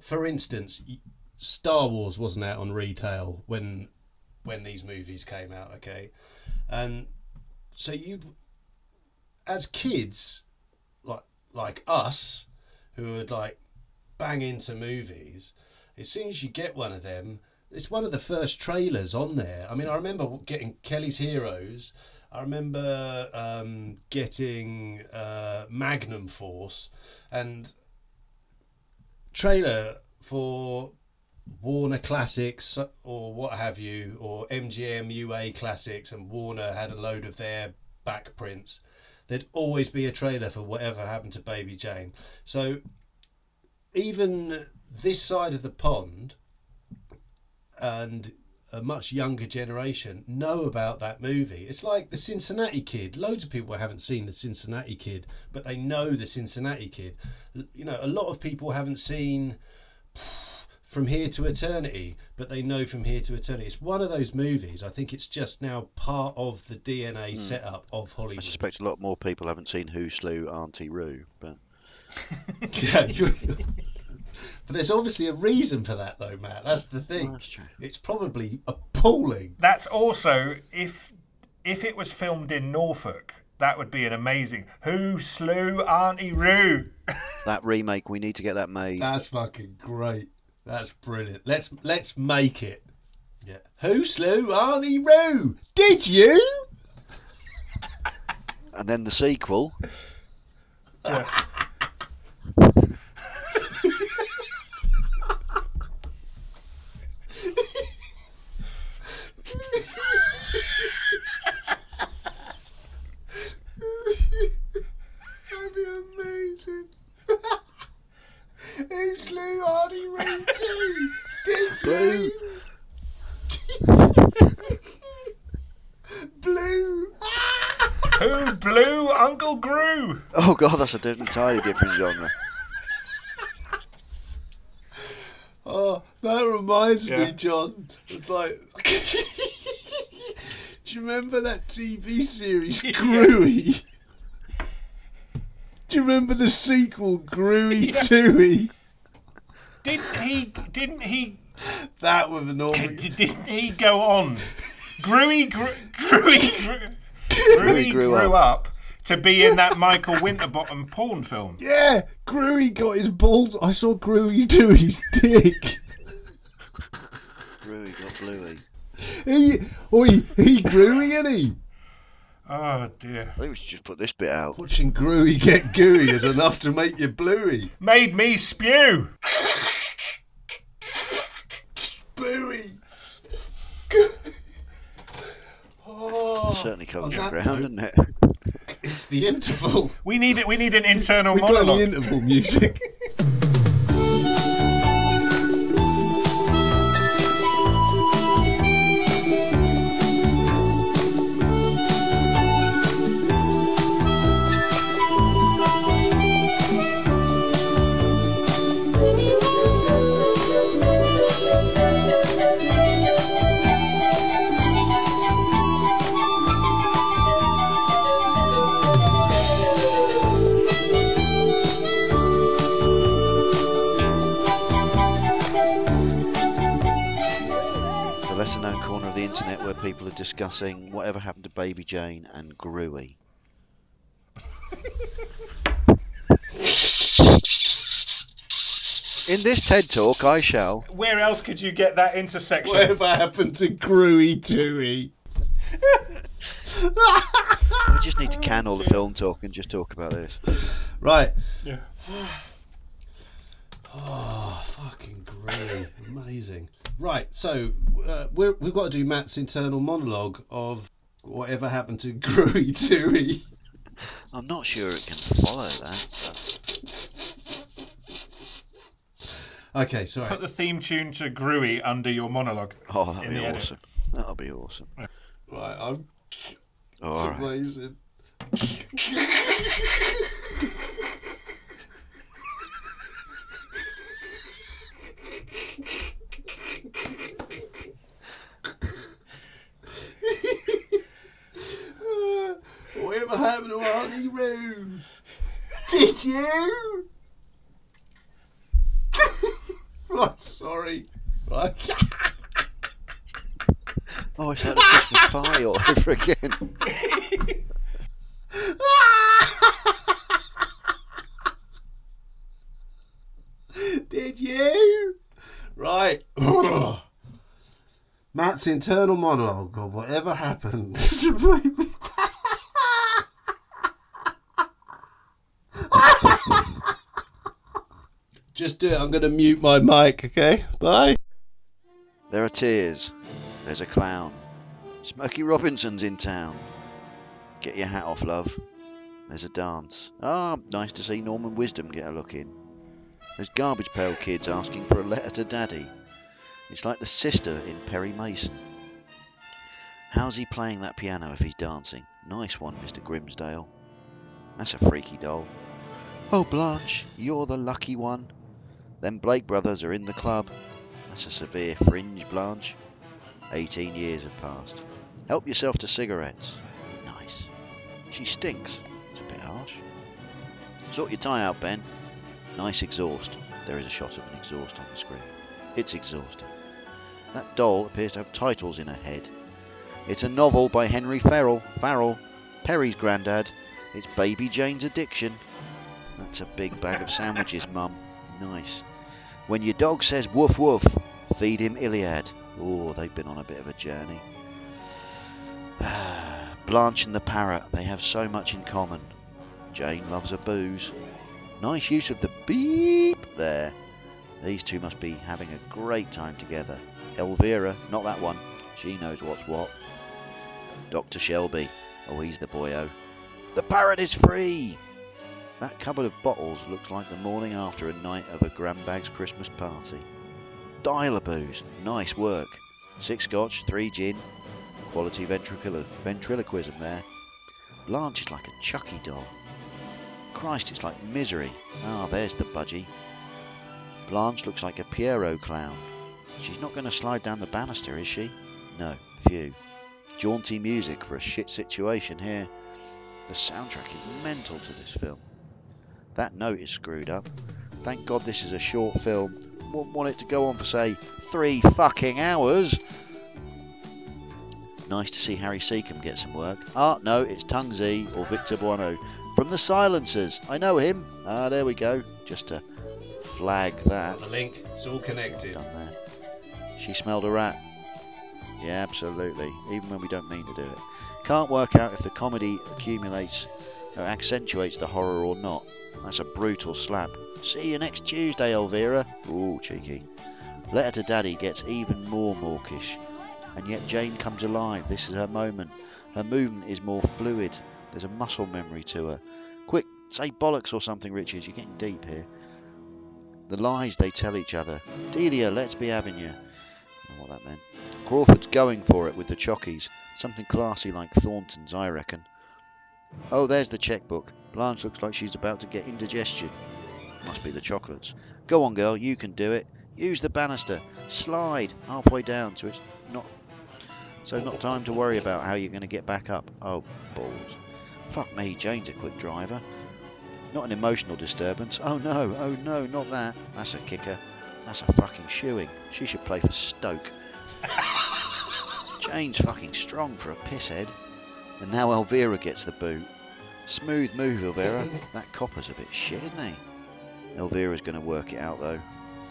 for instance, Star Wars wasn't out on retail when when these movies came out, okay? And so you as kids like like us who would like bang into movies, as soon as you get one of them, it's one of the first trailers on there. I mean, I remember getting Kelly's Heroes. I remember um, getting uh, Magnum Force and trailer for Warner Classics or what have you, or MGM UA Classics, and Warner had a load of their back prints. There'd always be a trailer for whatever happened to Baby Jane. So even this side of the pond and a much younger generation know about that movie. It's like the Cincinnati Kid. Loads of people haven't seen the Cincinnati Kid, but they know the Cincinnati Kid. You know, a lot of people haven't seen From Here to Eternity, but they know From Here to Eternity. It's one of those movies. I think it's just now part of the DNA hmm. setup of Hollywood. I suspect a lot more people haven't seen Who Slew Auntie Roo, but Yeah, you- but there's obviously a reason for that, though, Matt. That's the thing. that's true. It's probably appalling. That's also if if it was filmed in Norfolk, that would be an amazing. Who slew Auntie Roo? that remake we need to get that made. That's fucking great. That's brilliant. Let's let's make it. Yeah. Who slew Arnie Roo? Did you? And then the sequel. That'd be amazing. Who slew Arnie Roo too? Did Blue. Blue. Who blew Uncle Gru? Oh god, that's a di- entirely different genre. Oh, that reminds Yeah. me, John. It's like. Do you remember that TV series, Gruey? Do you remember the sequel, Gruey Tooey? Didn't he? Didn't he? That with an Norman. Didn't he go on? Gruey, Gru, Gruey, Gru, Gruey grew grew up to be in that Michael Winterbottom porn film. Yeah, Gruey got his balls. I saw Gruey do his dick. Rooey got Bluey. He, oh, he, he Gruey, and he? Oh dear. I think we should just put this bit out. Watching Gruey get gooey is enough to make you bluey. Made me spew. Bluey. Oh, Certainly covered on the ground, note, didn't it? it's the interval. We need it. We need an internal We've got monologue. any interval music. people are discussing whatever happened to Baby Jane and Gruey. In this TED talk, I shall. Where else could you get that intersection? Whatever happened to Gruey Tooey? We just need to can all the film talk and just talk about this. Right. Yeah. Oh, fucking Gruey. Amazing. Right, so uh, we're, we've got to do Matt's internal monologue of whatever happened to Gruey Tooey. I'm not sure it can follow that. Okay, sorry. Put the theme tune to Gruey under your monologue. Oh, that'd be the edit. awesome. That'll be awesome. Right, I'm All right. amazing. Whatever happened to Auntie Roo? Did you? right, sorry. Right. Oh, it's like the Christmas pie all over again. Did you? Right. Matt's internal monologue of whatever happened. Just do it. I'm going to mute my mic, okay? Bye. There are tears. There's a clown. Smokey Robinson's in town. Get your hat off, love. There's a dance. Ah, nice to see Norman Wisdom get a look in. There's Garbage Pail Kids asking for a letter to Daddy. It's like the sister in Perry Mason. How's he playing that piano if he's dancing? Nice one, Mr. Grimsdale. That's a freaky doll. Oh, Blanche, you're the lucky one. Them Blake brothers are in the club. That's a severe fringe, Blanche. 18 years have passed. Help yourself to cigarettes. Nice. She stinks. It's a bit harsh. Sort your tie out, Ben. Nice exhaust. There is a shot of an exhaust on the screen. It's exhausting. That doll appears to have titles in her head. It's a novel by Henry Farrell. Farrell. Perry's granddad. It's Baby Jane's Addiction. That's a big bag of sandwiches, Mum. Nice. When your dog says woof woof, feed him Iliad. Oh, they've been on a bit of a journey. Blanche and the parrot, they have so much in common. Jane loves a booze. Nice use of the beep there. These two must be having a great time together. Elvira, not that one. She knows what's what. Dr. Shelby. Oh, he's the boyo. The parrot is free! That cupboard of bottles looks like the morning after a night of a Grandbags Christmas party. Dialer booze, nice work. Six scotch, three gin. Quality ventriloquism there. Blanche is like a Chucky doll. Christ, it's like misery. Ah, there's the budgie. Blanche looks like a Pierrot clown. She's not going to slide down the banister, is she? No, phew. Jaunty music for a shit situation here. The soundtrack is mental to this film. That note is screwed up. Thank God this is a short film. Wouldn't want it to go on for, say, three fucking hours. Nice to see Harry Secombe get some work. Ah, no, it's Tung-Tze or Victor Buono from the Silencers. I know him. Ah, there we go. Just to flag that. The link, it's all connected. Done there. She smelled a rat. Yeah, absolutely. Even when we don't mean to do it. Can't work out if the comedy accumulates accentuates the horror or not. That's a brutal slap. See you next Tuesday, Elvira. Ooh, cheeky. Letter to Daddy gets even more mawkish. And yet Jane comes alive. This is her moment. Her movement is more fluid. There's a muscle memory to her. Quick, say bollocks or something, Richards. You're getting deep here. The lies they tell each other. Delia, let's be having you. What that meant. Crawford's going for it with the chockies. Something classy like Thornton's, I reckon. Oh, there's the checkbook. Blanche looks like she's about to get indigestion. Must be the chocolates. Go on, girl, you can do it. Use the banister. Slide halfway down so it's not so not time to worry about how you're going to get back up. Oh, balls. Fuck me, Jane's a quick driver. Not an emotional disturbance. Oh no, oh no, not that. That's a kicker. That's a fucking shoeing. She should play for Stoke. Jane's fucking strong for a pisshead. And now Elvira gets the boot. Smooth move, Elvira. That copper's a bit shit, isn't he? Elvira's going to work it out, though.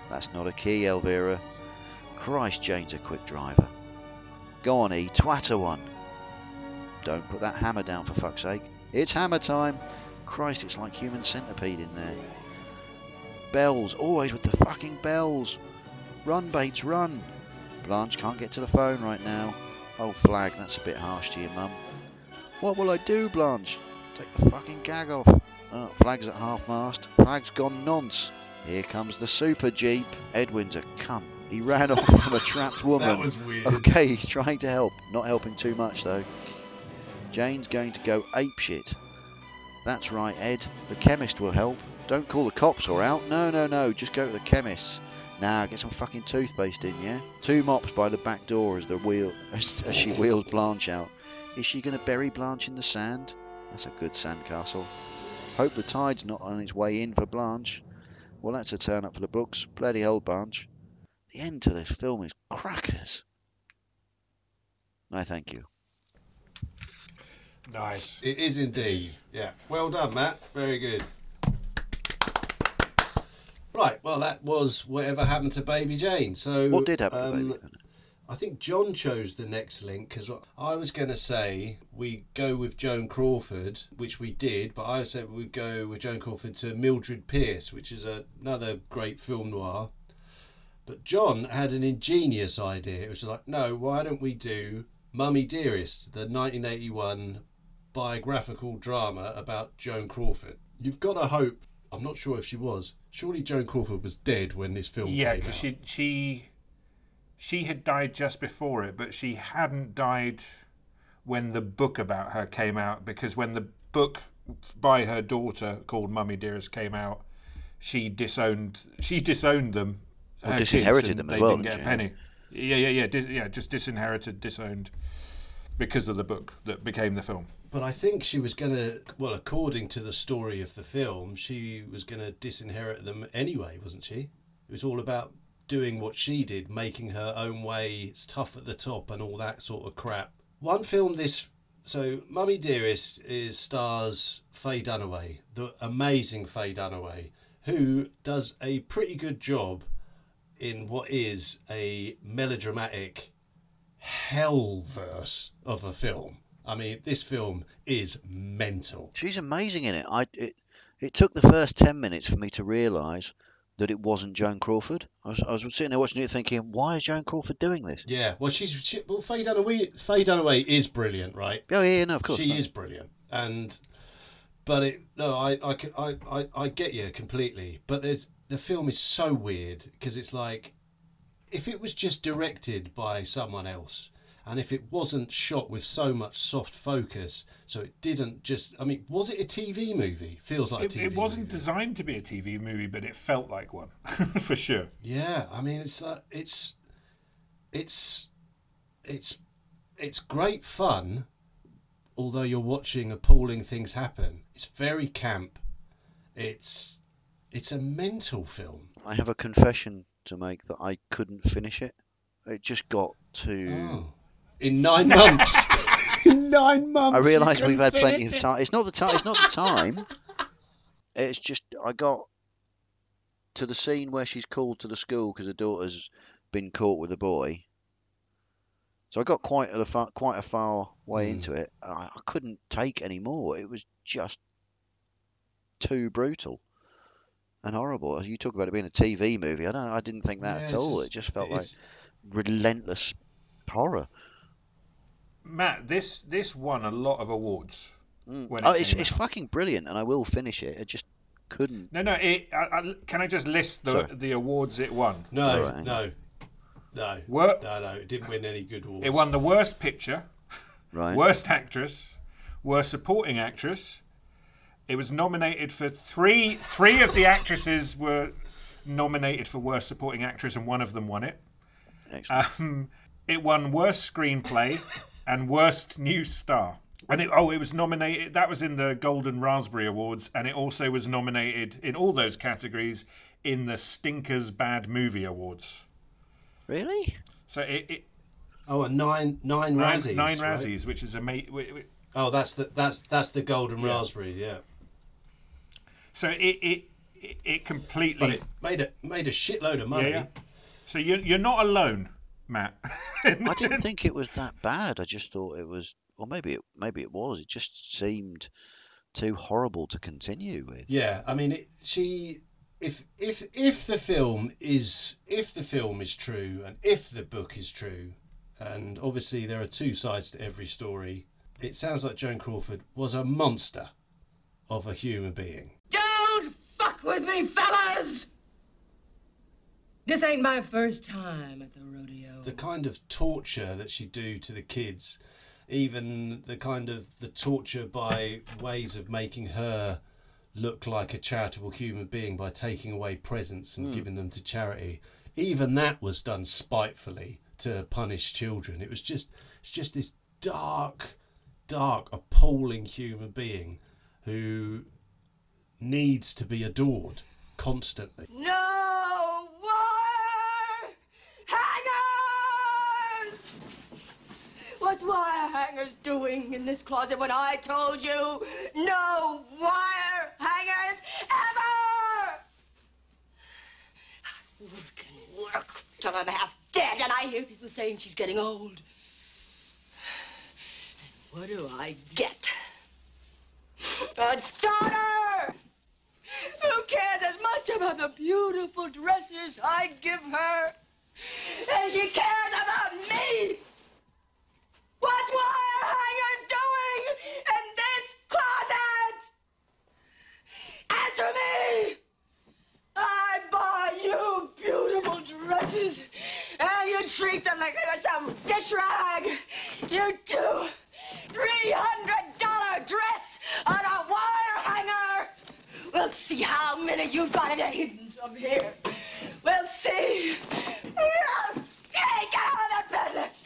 That's not a key, Elvira. Christ, Jane's a quick driver. Go on, E, twat her one. Don't put that hammer down, for fuck's sake. It's hammer time. Christ, it's like human centipede in there. Bells, always with the fucking bells. Run, Bates, run. Blanche can't get to the phone right now. Oh, flag, that's a bit harsh to your mum. What will I do, Blanche? Take the fucking gag off. Oh, flag's at half mast. Flag's gone nonce. Here comes the super jeep. Edwin's a cunt. He ran off from a trapped woman. That was weird. Okay, he's trying to help. Not helping too much though. Jane's going to go apeshit. That's right, Ed. The chemist will help. Don't call the cops or out. No, no, no. Just go to the chemist. Now get some fucking toothpaste in, yeah. Two mops by the back door as the wheel as, as she wheels Blanche out. Is she going to bury Blanche in the sand? That's a good sandcastle. Hope the tide's not on its way in for Blanche. Well, that's a turn up for the books. Bloody old Blanche. The end to this film is crackers. No, thank you. Nice. It is indeed. Yeah. Well done, Matt. Very good. Right. Well, that was whatever happened to Baby Jane. So What did happen to um, Baby? I think John chose the next link because I was going to say we go with Joan Crawford, which we did, but I said we'd go with Joan Crawford to Mildred Pierce, which is a, another great film noir. But John had an ingenious idea. It was like, no, why don't we do Mummy Dearest, the 1981 biographical drama about Joan Crawford? You've got to hope. I'm not sure if she was. Surely Joan Crawford was dead when this film Yeah, came because she she she had died just before it, but she hadn't died when the book about her came out. Because when the book by her daughter called Mummy Dearest came out, she disowned she disowned them. Well, her kids, disinherited and them as they well, didn't get a didn't penny. Yeah, yeah, yeah, dis- yeah. Just disinherited, disowned because of the book that became the film. But I think she was going to, well, according to the story of the film, she was going to disinherit them anyway, wasn't she? It was all about doing what she did, making her own way, it's tough at the top and all that sort of crap. One film this, so Mummy Dearest is stars Faye Dunaway, the amazing Faye Dunaway, who does a pretty good job in what is a melodramatic hell verse of a film. I mean, this film is mental. She's amazing in it. I it, it took the first ten minutes for me to realise that it wasn't Joan Crawford. I was, I was sitting there watching it thinking, why is Joan Crawford doing this? Yeah, well, she's she, well, Faye Dunaway. Faye Dunaway is brilliant, right? Oh yeah, no, of course. she no. is brilliant, and but it no, I I can- I I, I get you completely. But there's the film is so weird because it's like if it was just directed by someone else. And if it wasn't shot with so much soft focus, so it didn't just. I mean, was it a TV movie? Feels like It, a TV it wasn't movie. designed to be a TV movie, but it felt like one for sure. Yeah, I mean it's uh, it's it's it's it's great fun. Although you're watching appalling things happen, it's very camp. It's it's a mental film. I have a confession to make that I couldn't finish it. It just got too. Oh. In nine months. in nine months. I you realise we've had plenty finish of it. time. It's not the time. It's not the time. It's just I got to the scene where she's called to the school because her daughter's been caught with a boy. So I got quite a far, quite a far way Mm. into it. and I, I couldn't take any more. It was just too brutal and horrible. You talk about it being a TV movie. I don't. I didn't think that Yeah, at all. just- it just felt like relentless horror. Matt, this this won a lot of awards. When Oh, it it's came it's out. fucking brilliant, and I will finish it. I just couldn't. No, no. It, I, I, can I just list the Sorry. the awards it won? No, Alright. no, no, What? no, no. It didn't win any good awards. It won the worst picture, Right. worst actress, worst supporting actress. It was nominated for three. Three of the actresses were nominated for worst supporting actress, and one of them won it. Excellent. Um, it won worst screenplay and worst new star. And it, oh, it was nominated. That was in the Golden Raspberry Awards, and it also was nominated in all those categories in the Stinkers Bad Movie Awards. Really? So it, it Oh, and nine nine nine, Razzies. nine right? Razzies, which is amazing. Oh, that's the that's that's the golden raspberry. Yeah, So it it it, it completely. but it made a made a shitload of yeah, money. yeah. So you're you're not alone, Matt. I didn't think it was that bad. I just thought it was, or maybe it maybe it was. It just seemed too horrible to continue with. Yeah, I mean, it, she if if if the film is if the film is true and if the book is true, and obviously there are two sides to every story. It sounds like Joan Crawford was a monster of a human being. Don't fuck with me, fellas! This ain't my first time at the rodeo. the kind of torture that she do to the kids, even the kind of the torture by ways of making her look like a charitable human being by taking away presents and hmm. giving them to charity. Even that was done spitefully to punish children. It was just it's just this dark, dark, appalling human being who needs to be adored constantly. No wire hangers! What's wire hangers doing in this closet when I told you no wire hangers ever? I work and work till I'm half dead, and I hear people saying she's getting old. And what do I get? A daughter! Who cares as much about the beautiful dresses I give her as she cares about me? What's wire hangers doing in this closet? Answer me! I buy you beautiful dresses, and you treat them like they were some dish rag. You hundred dollar dress on a wire hanger. We'll see how many you've got in a hidden some here. We'll see. We'll see. Get out of that let's.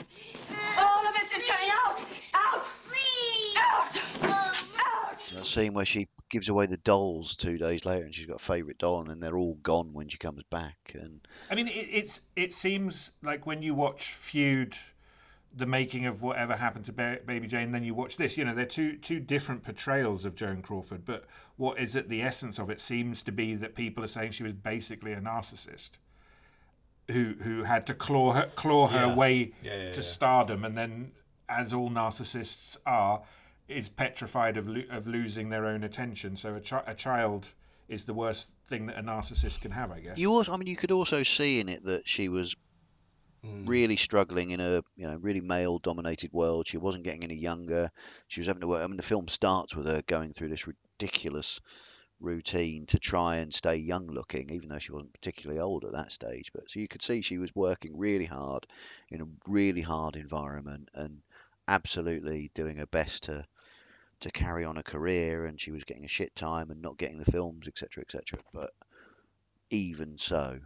All of this is coming out. Out. Please. Out. Out. That scene where she gives away the dolls two days later, and she's got a favourite doll, and they're all gone when she comes back. And I mean, it, it's it seems like when you watch Feud, the making of whatever happened to ba- Baby Jane, then you watch this. You know, they're two two different portrayals of Joan Crawford, but what is at the essence of it seems to be that people are saying she was basically a narcissist. Who, who had to claw her claw her Yeah. way Yeah, yeah, to yeah. stardom, and then, as all narcissists are, is petrified of lo- of losing their own attention. So a, chi- a child is the worst thing that a narcissist can have, I guess. you also, I mean, you could also see in it that she was mm. really struggling in a you know really male dominated world. She wasn't getting any younger. She was having to work. I mean, the film starts with her going through this ridiculous routine to try and stay young looking, even though she wasn't particularly old at that stage. But so you could see she was working really hard in a really hard environment and absolutely doing her best to to carry on a career. And she was getting a shit time and not getting the films, etc., etc. But even so,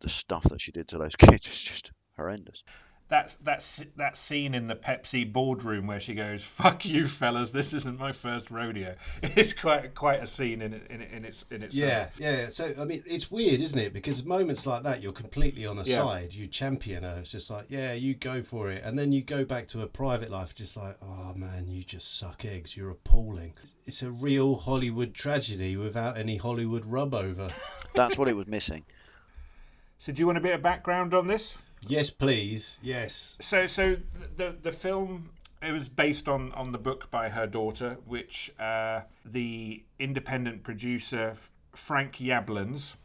the stuff that she did to those kids is just horrendous. That's that's that scene in the Pepsi boardroom where she goes, "Fuck you, fellas! This isn't my first rodeo." It's quite quite a scene in it in, in its in its Yeah, yeah. So I mean, it's weird, isn't it? Because moments like that, you're completely on her Yeah. side. You champion her. It's just like, yeah, you go for it, and then you go back to her private life, just like, oh man, you just suck eggs. You're appalling. It's a real Hollywood tragedy without any Hollywood rub over. That's what it was missing. So, do you want a bit of background on this? Yes, please. Yes. So, so the the film it was based on on the book by her daughter, which uh, the independent producer Frank Yablans.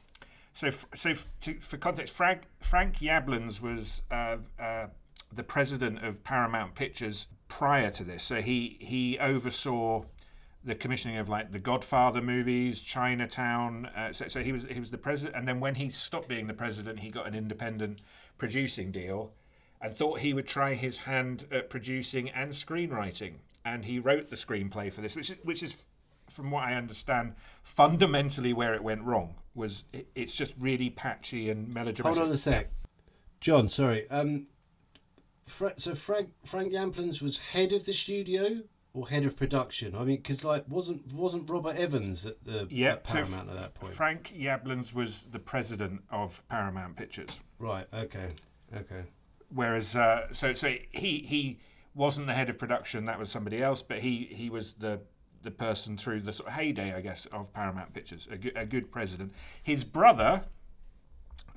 So, so to, for context, Frank Frank Yablans was uh, uh, the president of Paramount Pictures prior to this. So he he oversaw the commissioning of like the Godfather movies, Chinatown. Uh, so, so he was he was the president, and then when he stopped being the president, he got an independent producing deal, and thought he would try his hand at producing and screenwriting. And he wrote the screenplay for this, which is, which is, from what I understand, fundamentally where it went wrong. Was it, it's just really patchy and melodramatic. Hold on a sec, John. Sorry. Um. So Frank Frank Yablans was head of the studio or head of production. I mean, because like wasn't wasn't Robert Evans at the Yeah, at Paramount F- at that point? Frank Yablans was the president of Paramount Pictures. right. Okay. Okay. whereas uh, so so he he wasn't the head of production that was somebody else but he he was the the person through the sort of heyday i guess of paramount pictures a good, a good president his brother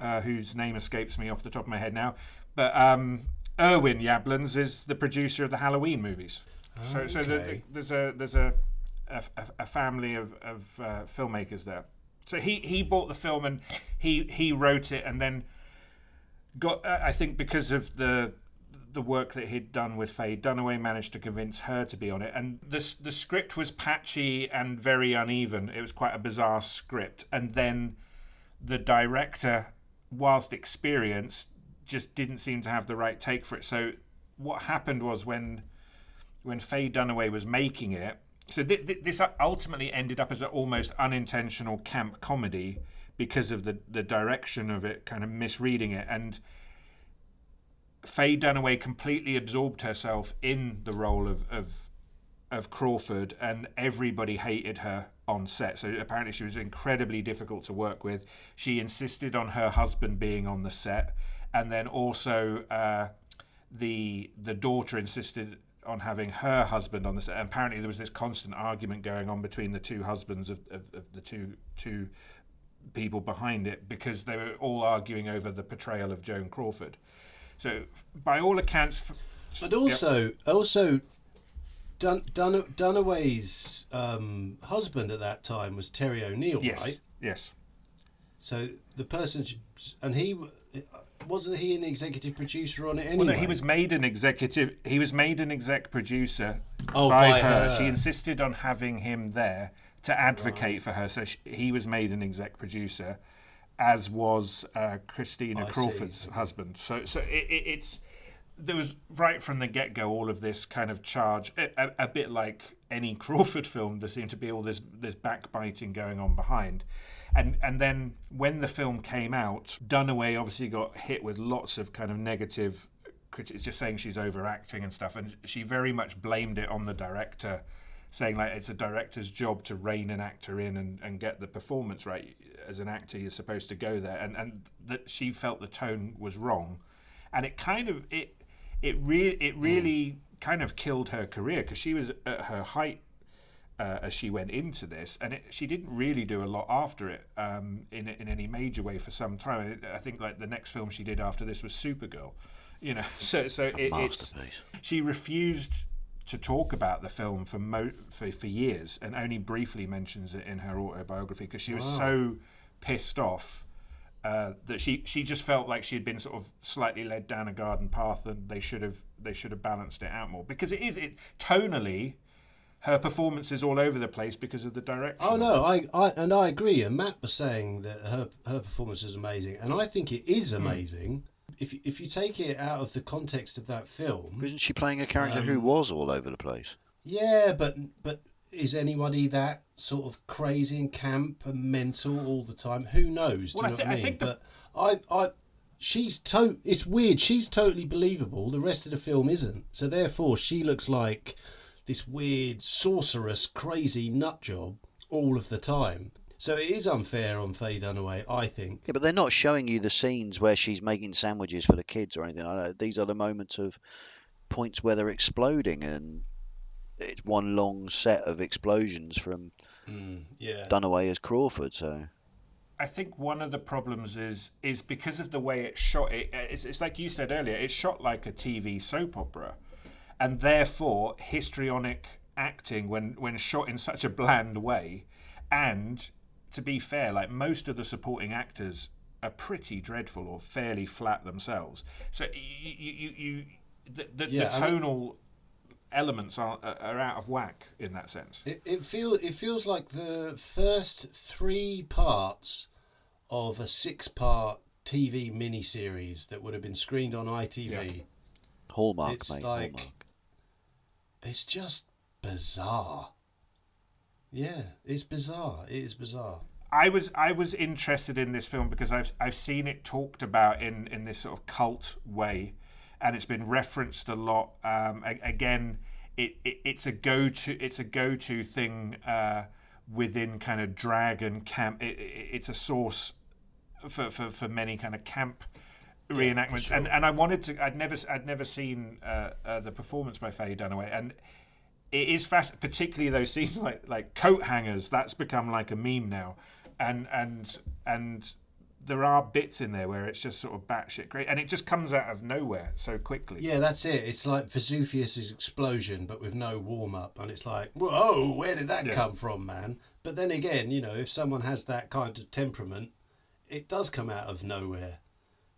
uh, whose name escapes me off the top of my head now but um Irwin Yablans is the producer of the Halloween movies. So, so the, the, there's a there's a a, a- a family of, of uh, filmmakers there. So he, he bought the film and he he wrote it and then got uh, I think because of the the work that he'd done with Faye Dunaway managed to convince her to be on it and the the script was patchy and very uneven it was quite a bizarre script and then the director, whilst experienced, just didn't seem to have the right take for it. So what happened was when when Faye Dunaway was making it. So th- th- this ultimately ended up as an almost unintentional camp comedy because of the the direction of it, kind of misreading it, and Faye Dunaway completely absorbed herself in the role of of of Crawford, and everybody hated her on set. So apparently, she was incredibly difficult to work with. She insisted on her husband being on the set, and then also uh, the the daughter insisted on having her husband on the set. Apparently, there was this constant argument going on between the two husbands of, of, of the two two people behind it because they were all arguing over the portrayal of Joan Crawford. So, by all accounts, f- But also, also, Dun, Dun, Dunaway's um, husband at that time was Terry O'Neill, yes, right? yes, So the person, and he wasn't he an executive producer on it anyway? Well, no, he was made an executive. He was made an exec producer Oh, by, by her. her. She insisted on having him there to advocate for her. So she, he was made an exec producer, as was uh, Christina I see. Crawford's husband. So, so it, it, it's there was right from the get go all of this kind of charge, a, a, a bit like any Crawford film. There seemed to be all this this backbiting going on behind. And, and then when the film came out, Dunaway obviously got hit with lots of kind of negative critics, just saying she's overacting and stuff. And she very much blamed it on the director, saying like it's a director's job to rein an actor in and, and get the performance right. As an actor, you're supposed to go there, and and that she felt the tone was wrong, and it kind of it it really it hmm. really kind of killed her career because she was at her height uh, as she went into this, and it, she didn't really do a lot after it um, in in any major way for some time. I, I think like the next film she did after this was Supergirl, you know. So so it, it's she refused to talk about the film for mo- for for years, and only briefly mentions it in her autobiography because she was so pissed off. Uh, that she she just felt like she had been sort of slightly led down a garden path, and they should have they should have balanced it out more because it is it tonally her performance is all over the place because of the direction. Oh no, I, I and I agree. And Matt was saying that her her performance is amazing, and I think it is Hmm. amazing. If you- if you take it out of the context of that film, Isn't she playing a character who Um, was all over the place? yeah, but but is anybody that sort of crazy and camp and mental all the time? Who knows? Do Well, I you know thi- what I I mean? think the- but I I she's to it's weird. She's totally believable. The rest of the film isn't. So therefore, she looks like this weird sorceress, crazy nut job all of the time. So it is unfair on Faye Dunaway, I think. Yeah, but they're not showing you the scenes where she's making sandwiches for the kids or anything like that. These are the moments of points where they're exploding, and it's one long set of explosions from mm, Yeah. Dunaway as Crawford. So I think one of the problems is is because of the way it's shot. It, it's, it's like you said earlier. It's shot like a TV soap opera, and therefore histrionic acting when when shot in such a bland way. And to be fair, like most of the supporting actors are pretty dreadful or fairly flat themselves. So you you you, you the, the, Yeah, the I mean- tonal elements are, are out of whack in that sense. It, it feel it feels like the first three parts of a six-part TV miniseries that would have been screened on ITV. Hallmark, It's mate. like- Hallmark. It's just bizarre. Yeah, it's bizarre. It is bizarre. I was I was interested in this film because I've I've seen it talked about in in this sort of cult way, and it's been referenced a lot. Um, again, it, it it's a go to it's a go to thing uh, within kind of drag and camp. It, it's a source for, for, for many kind of camp reenactments, and and I wanted to. I'd never I'd never seen uh, uh, the performance by Faye Dunaway, and it is fast, particularly those scenes like like coat hangers. That's become like a meme now, and and and there are bits in there where it's just sort of batshit great, and it just comes out of nowhere so quickly. Yeah, that's it. It's like Vesuvius's explosion, but with no warm up, and it's like, whoa, where did that Yeah. come from, man? But then again, you know, if someone has that kind of temperament, it does come out of nowhere.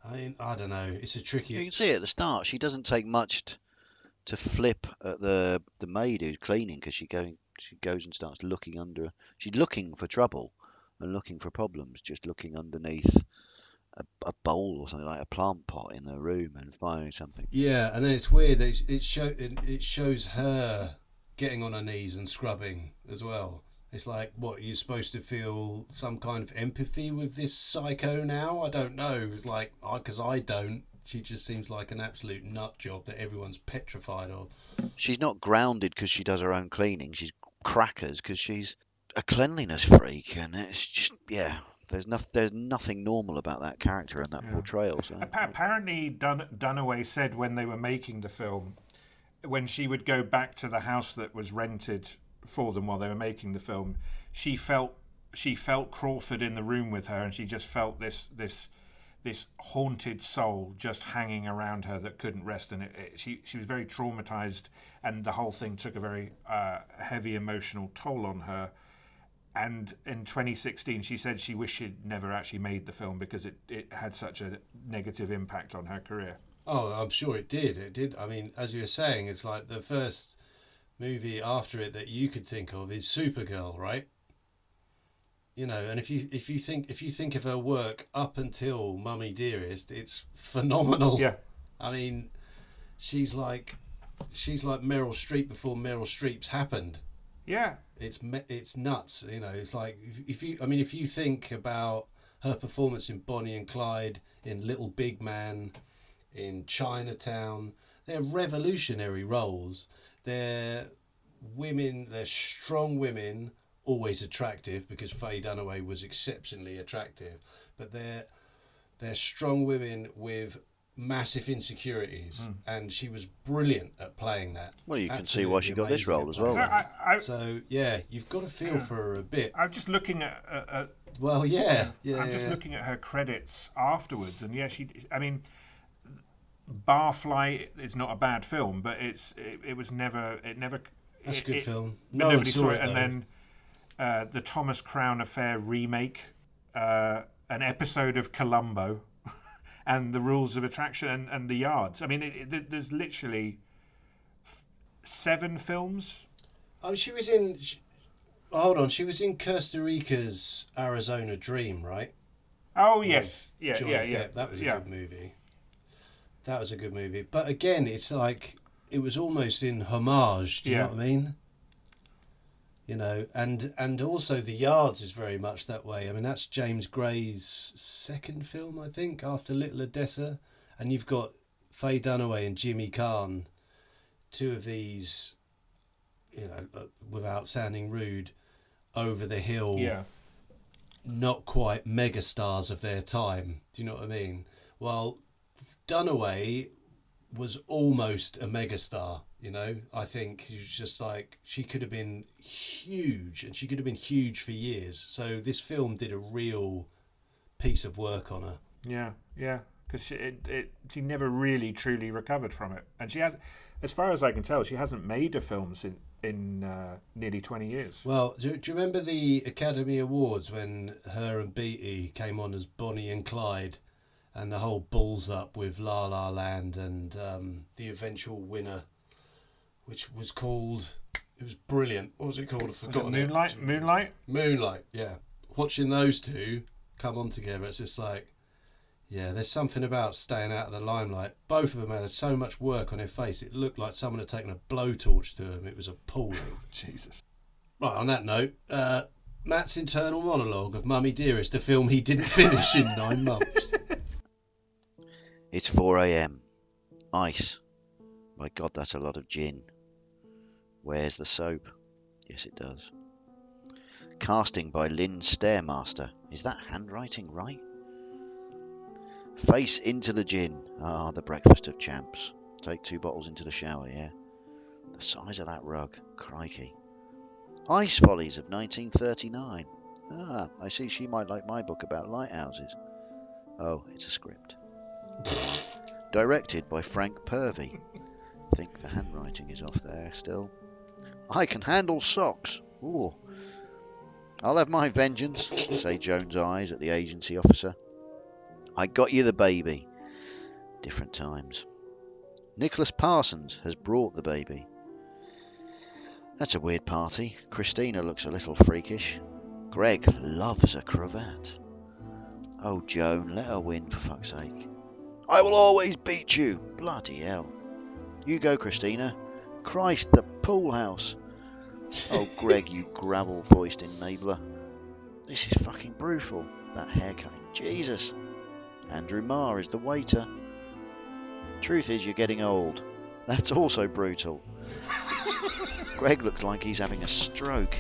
I mean, I don't know. It's a tricky. You can see at the start she doesn't take much t- to flip at the the maid who's cleaning because she going she goes and starts looking under. She's looking for trouble, and looking for problems, just looking underneath a, a bowl or something like a plant pot in the room and finding something. Yeah, and then it's weird. That it show it, it shows her getting on her knees and scrubbing as well. It's like what you're supposed to feel some kind of empathy with this psycho now. I don't know. It's like because I don't. She just seems like an absolute nut job that everyone's petrified of. She's not grounded because she does her own cleaning. She's crackers because she's a cleanliness freak, and it's just yeah. There's nothing. There's nothing normal about that character and that Yeah. portrayal. So Apparently, Dun- Dunaway said when they were making the film, when she would go back to the house that was rented for them while they were making the film, she felt she felt Crawford in the room with her, and she just felt this this this haunted soul just hanging around her that couldn't rest. And it, it, she she was very traumatized, and the whole thing took a very uh, heavy emotional toll on her. And in 2016, she said she wished she'd never actually made the film because it, it had such a negative impact on her career. Oh, I'm sure it did. It did. I mean, as you were saying, it's like the first movie after it that you could think of is Supergirl, right? You know, and if you if you think if you think of her work up until Mummy Dearest, it's phenomenal. Yeah. I mean, she's like she's like Meryl Streep before Meryl Streep's happened. Yeah. It's it's nuts. You know, it's like if, if you I mean if you think about her performance in Bonnie and Clyde, in Little Big Man, in Chinatown, they're revolutionary roles. They're women. They're strong women, always attractive because Faye Dunaway was exceptionally attractive. But they're they're strong women with massive insecurities, Hmm. and she was brilliant at playing that. Well, you can see why she got this role as well. So I, I. So yeah, you've got to feel for her a bit. I'm just looking at. at, at Well, yeah, yeah. I'm just yeah. looking at her credits afterwards, and yeah, she. I mean, Barfly is not a bad film, but it's it, it was never it never. That's a good it- film. No nobody saw saw it, it, and then uh, the Thomas Crown Affair remake, uh, an episode of Columbo, and the Rules of Attraction and, and the Yards. I mean, it, it, there's literally f- seven films. Oh, she was in. sh hold on, she was in Kusturica's Arizona Dream, right? Oh yes, yeah, Johnny yeah, yeah. Depp. That was a yeah. good movie. That was a good movie. But again, it's like it was almost in homage. Do you Yeah. know what I mean? You know, and and also the Yards is very much that way. I mean, that's James Gray's second film, I think, after Little Odessa, and you've got Faye Dunaway and Jimmy Caan, two of these, you know, uh, without sounding rude, over the hill Yeah. not quite megastars of their time. Do you know what I mean? Well, Dunaway was almost a megastar. You know, I think she was just like she could have been huge, and she could have been huge for years. So this film did a real piece of work on her. Yeah, yeah, because she, it, it, she never really truly recovered from it, and she has, as far as I can tell, she hasn't made a film in in uh, nearly twenty years. Well, do, do you remember the Academy Awards when her and Beatty came on as Bonnie and Clyde, and the whole balls up with La La Land and um, the eventual winner, which was called. It was brilliant. What was it called? I've it forgotten it. Moonlight, Moonlight. Moonlight. Yeah, watching those two come on together, it's just like, yeah, there's something about staying out of the limelight. Both of them had so much work on their face; it looked like someone had taken a blowtorch to them. It was appalling. Jesus. Right, on that note, uh, Matt's internal monologue of Mummy Dearest, the film he didn't finish in nine months. It's 4 a.m. Ice. My God, that's a lot of gin. Where's the soap? Yes, it does. Casting by Lynn Stalmaster. Is that handwriting right? Face into the gin. Ah, the breakfast of champs. Take two bottles into the shower, yeah? The size of that rug. Crikey. Ice Follies of 1939. Ah, I see she might like my book about lighthouses. Oh, it's a script. Directed by Frank Purvey. Think the handwriting is off there still. I can handle socks. Ooh. I'll have my vengeance, say Joan's eyes at the agency officer. I got you the baby. Different times. Nicholas Parsons has brought the baby. That's a weird party. Christina looks a little freakish. Greg loves a cravat. Oh, Joan, let her win for fuck's sake. I will always beat you. Bloody hell. You go, Christina. Christ, the pool house. Oh, Greg, you gravel voiced enabler. This is fucking brutal. That haircutting. Jesus. Andrew Marr is the waiter. Truth is, you're getting old. That's also brutal. Greg looks like he's having a stroke.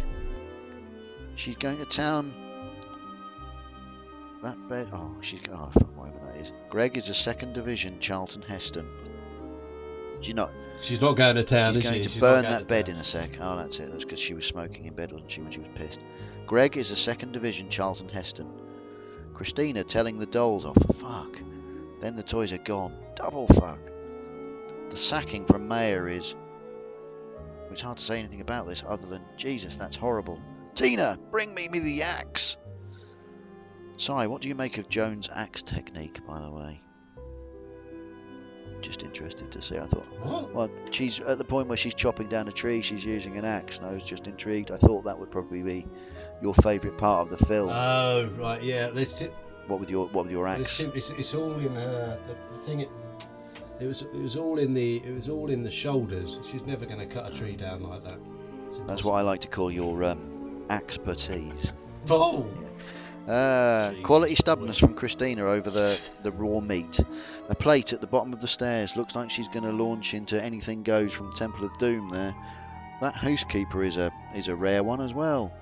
She's going to town. That bed. Oh, she's. Oh, fuck, whatever that is. Greg is a second division Charlton Heston. She's not. She's not going to town, She's is going she? to She's burn that to bed town. in a sec. Oh, that's it. That's because she was smoking in bed, wasn't she, when she was pissed? Greg is a second division Charlton Heston. Christina telling the dolls off. Fuck. Then the toys are gone. Double fuck. The sacking from Mayer is. It's hard to say anything about this other than Jesus, that's horrible. Tina, bring me me the axe. Si, what do you make of Joan's axe technique, by the way? Just interested to see. I thought, What? well, she's at the point where she's chopping down a tree. She's using an axe, and I was just intrigued. I thought that would probably be your favourite part of the film. Oh, right, yeah. There's two, what with your what with your axe? it's, it's all in her. The, the thing, it, it was it was all in the it was all in the shoulders. She's never going to cut a tree down like that. That's what I like to call your um, expertise. Oh, Uh, quality stubbornness from Christina over the, the raw meat. A plate at the bottom of the stairs looks like she's going to launch into anything goes from Temple of Doom there. That housekeeper is a is a rare one as well.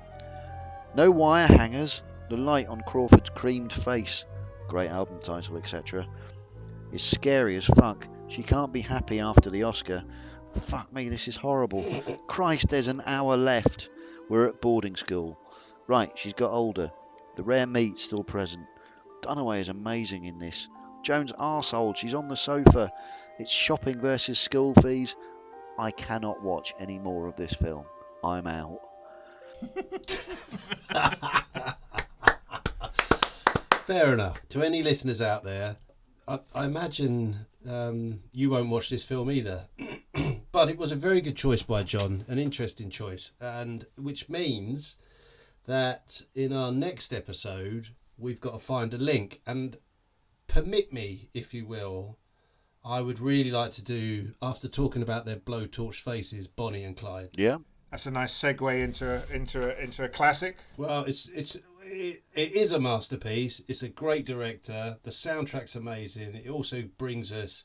No wire hangers. The light on Crawford's creamed face, great album title, etc., is scary as fuck. She can't be happy after the Oscar. Fuck me, this is horrible. Christ, there's an hour left. We're at boarding school. Right, she's got older. The rare meat still present. Dunaway is amazing in this. Joan's arsehole, she's on the sofa. It's shopping versus school fees. I cannot watch any more of this film. I'm out. fair enough. To any listeners out there, I, I imagine um, you won't watch this film either. but it was a very good choice by John, an interesting choice, and which means that in our next episode we've got to find a link. And permit me, if you will, I would really like to do after talking about their blowtorch faces, Bonnie and Clyde. Yeah? That's a nice segue into a, into a, into a classic. Well, it's it's it, it is a masterpiece. It's a great director. The soundtrack's amazing. It also brings us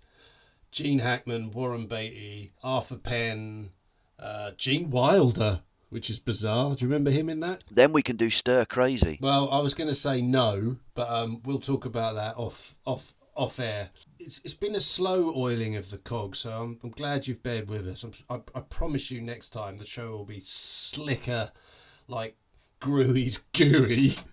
Gene Hackman, Warren Beatty, Arthur Penn, uh, Gene Wilder, which is bizarre. Do you remember him in that? Then we can do Stir Crazy. Well, I was going to say no, but um, we'll talk about that off off off air. It's, it's been a slow oiling of the cog, so I'm, I'm glad you've bared with us. I'm, I, I promise you, next time the show will be slicker, like Gruey's gooey.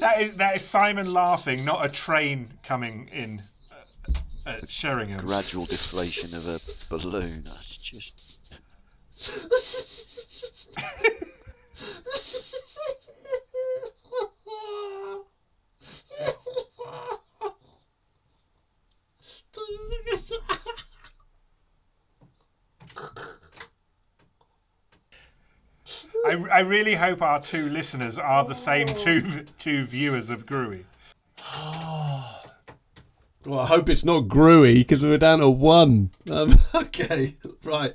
That is that is Simon laughing, not a train coming in uh, at Sheringham. Gradual deflation of a balloon. That's just. I, I really hope our two listeners are the same two two viewers of Gruey. Well, I hope it's not Gruey because we were down to one. Um, okay, right.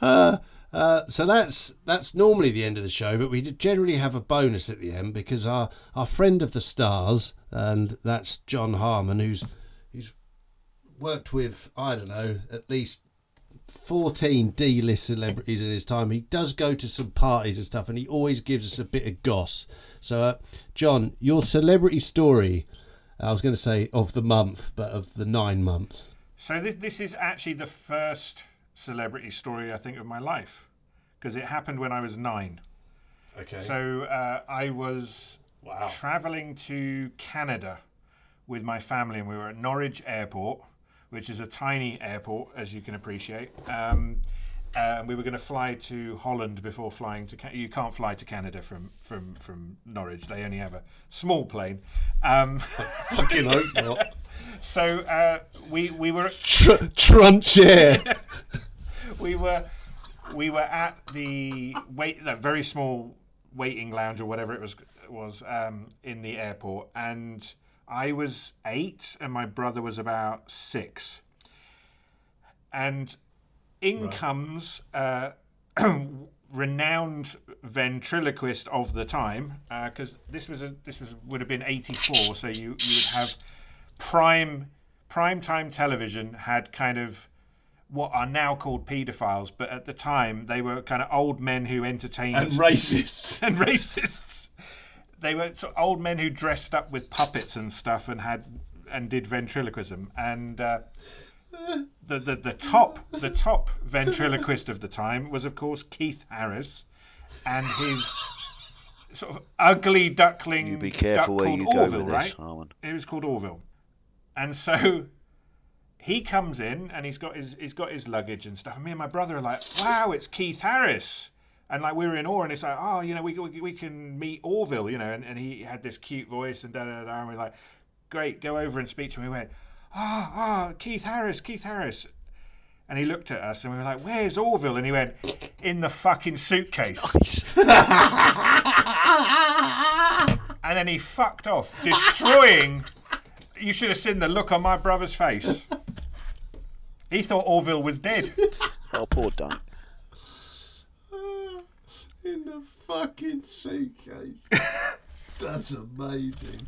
Uh, uh, so that's that's normally the end of the show, but we generally have a bonus at the end because our our friend of the stars, and that's John Harmon, who's who's worked with I don't know at least 14 D-list celebrities in his time. He does go to some parties and stuff, and he always gives us a bit of goss. So, uh, John, your celebrity story. I was going to say of the month, but of the nine months. So this this is actually the first celebrity story I think of my life because it happened when I was nine. Okay. So uh, I was Wow. traveling to Canada with my family, and we were at Norwich Airport, which is a tiny airport, as you can appreciate. Um, Uh, we were going to fly to Holland before flying to. Ca- you can't fly to Canada from from from Norwich. They only have a small plane. Um, Fucking hope not. so uh, we we were Tr- trunch air. we were we were at the wait the very small waiting lounge or whatever it was was um, in the airport and I was eight and my brother was about six and in comes uh, renowned ventriloquist of the time because this was a this was would have been 84 so you you would have prime prime time television had kind of what are now called paedophiles, but at the time they were kind of old men who entertained and racists. and racists. They were sort of old men who dressed up with puppets and stuff and had and did ventriloquism. And uh, the, the the top the top ventriloquist of the time was of course Keith Harris, and his sort of ugly duckling. You be careful duck where you called go Orville, with this, right? Harmon. It was called Orville, and so he comes in and he's got his he's got his luggage and stuff. And me and my brother are like, "Wow, it's Keith Harris!" And like we were in awe, and it's like, "Oh, you know, we we, we can meet Orville," you know. And, and he had this cute voice and da da da. And we're like, "Great, go over and speak to him." We went, "Ah, ah, Keith Harris, Keith Harris." And he looked at us and we were like, "Where's Orville?" And he went, "In the fucking suitcase." and then he fucked off, destroying. You should have seen the look on my brother's face. He thought Orville was dead. Oh, poor Dunk. In the fucking suitcase. That's amazing.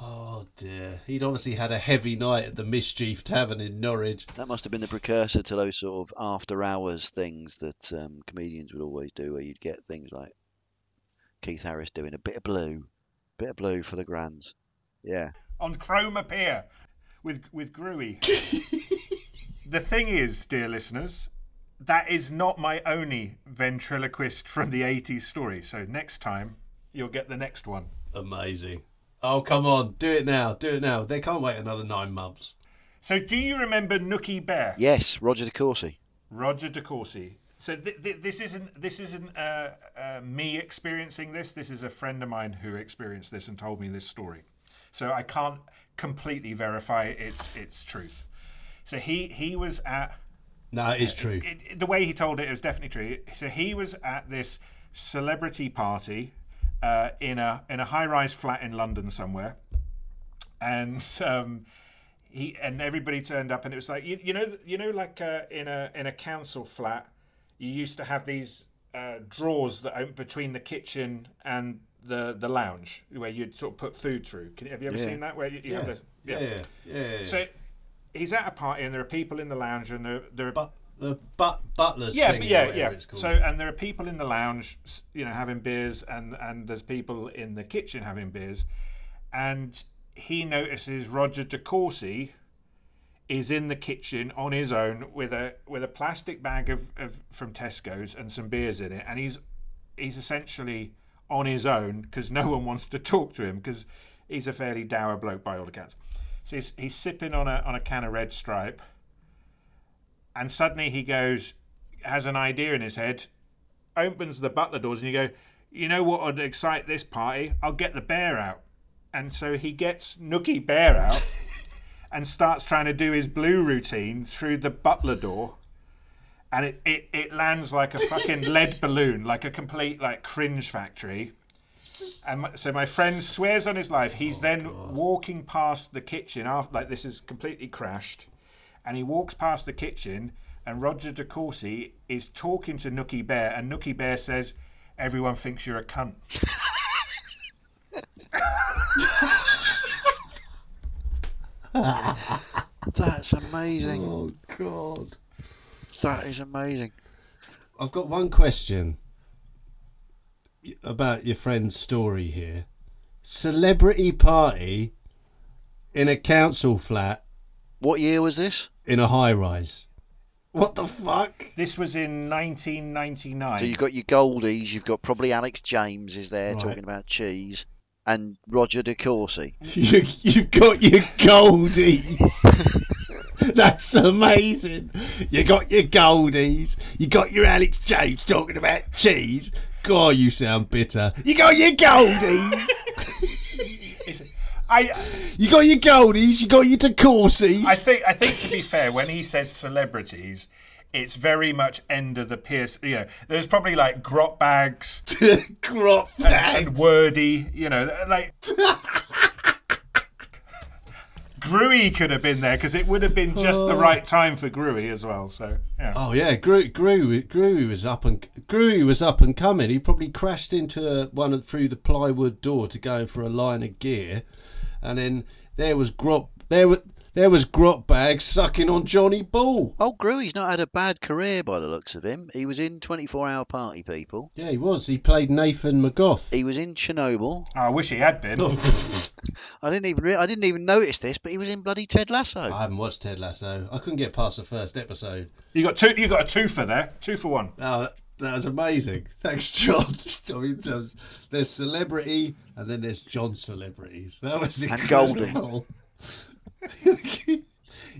Oh dear. He'd obviously had a heavy night at the Mischief Tavern in Norwich. That must have been the precursor to those sort of after hours things that um, comedians would always do, where you'd get things like Keith Harris doing a bit of blue, bit of blue for the grands. Yeah. on Cromer Pier with with Gruey. the thing is, dear listeners, that is not my only ventriloquist from the 80s story. So next time you'll get the next one. Amazing. Oh come on, do it now, do it now. They can't wait another nine months. So do you remember Nookie Bear? Yes, Roger de Courcey. Roger De Courcey. So th- th- this isn't this isn't uh, uh, me experiencing this. This is a friend of mine who experienced this and told me this story. So I can't completely verify its its truth. So he he was at No, it is true. it, the way he told it, it was definitely true. So he was at this celebrity party uh, in a in a high rise flat in London somewhere, and um, he and everybody turned up, and it was like you, you know you know like uh, in a in a council flat, you used to have these uh, drawers that open between the kitchen and the the lounge where you'd sort of put food through. Can, have you ever Yeah. seen that? Where you, you have Yeah. this, Yeah, yeah, yeah. So he's at a party, and there are people in the lounge, and there there are but the but butlers yeah, thing, yeah, yeah. So, and there are people in the lounge, you know, having beers, and and there's people in the kitchen having beers, and he notices Roger De Courcey is in the kitchen on his own with a with a plastic bag of, of from Tesco's and some beers in it, and he's he's essentially on his own because no one wants to talk to him because he's a fairly dour bloke by all accounts. So he's, he's sipping on a on a can of Red Stripe and suddenly he goes, has an idea in his head, opens the butler doors, and you go, you know what would excite this party? I'll get the bear out. And so he gets Nookie Bear out and starts trying to do his blue routine through the butler door. And it, it, it lands like a fucking lead balloon, like a complete like cringe factory. And my, so my friend swears on his life. He's then walking past the kitchen after like this is completely crashed and he walks past the kitchen and Roger De Courcey is talking to Nookie Bear and Nookie Bear says, Everyone thinks you're a cunt. That's amazing. oh god. That is amazing. I've got one question about your friend's story here. Celebrity party in a council flat What year was this? in a high rise. What the fuck? This was in 1999. So you've got your Goldies, you've got probably Alex James is there Right. talking about cheese, and Roger De Courcey. You, you've got your goldies. That's amazing. You got your Goldies. You got your Alex James talking about cheese. God, you sound bitter. You got your Goldies. I you got your Goldies. You got your DeCourcies. I think I think to be fair, when he says celebrities, it's very much end of the Pierce. You know, there's probably like grot bags Grot and, and wordy. You know, like. Gruey could have been there because it would have been just the oh. right time for Gruey as well. So yeah, Oh yeah, Gru, Gru, Gru was up and Gru was up and coming. He probably crashed into one of, through the plywood door to go in for a line of gear, and then there was Grot there was there was Grot bag sucking on Johnny Bull. Oh, Gruey's not had a bad career by the looks of him. He was in 24 Hour Party People. Yeah, he was. He played Nathan McGough. He was in Chernobyl. Oh, I wish he had been. I didn't even re- I didn't even notice this, but he was in bloody Ted Lasso. I haven't watched Ted Lasso. I couldn't get past the first episode. You got two. You got a two for there. Two for one. Oh, that, that was amazing. Thanks, John. I mean, there's, there's celebrity, and then there's John celebrities. That was And Goldie. incredible.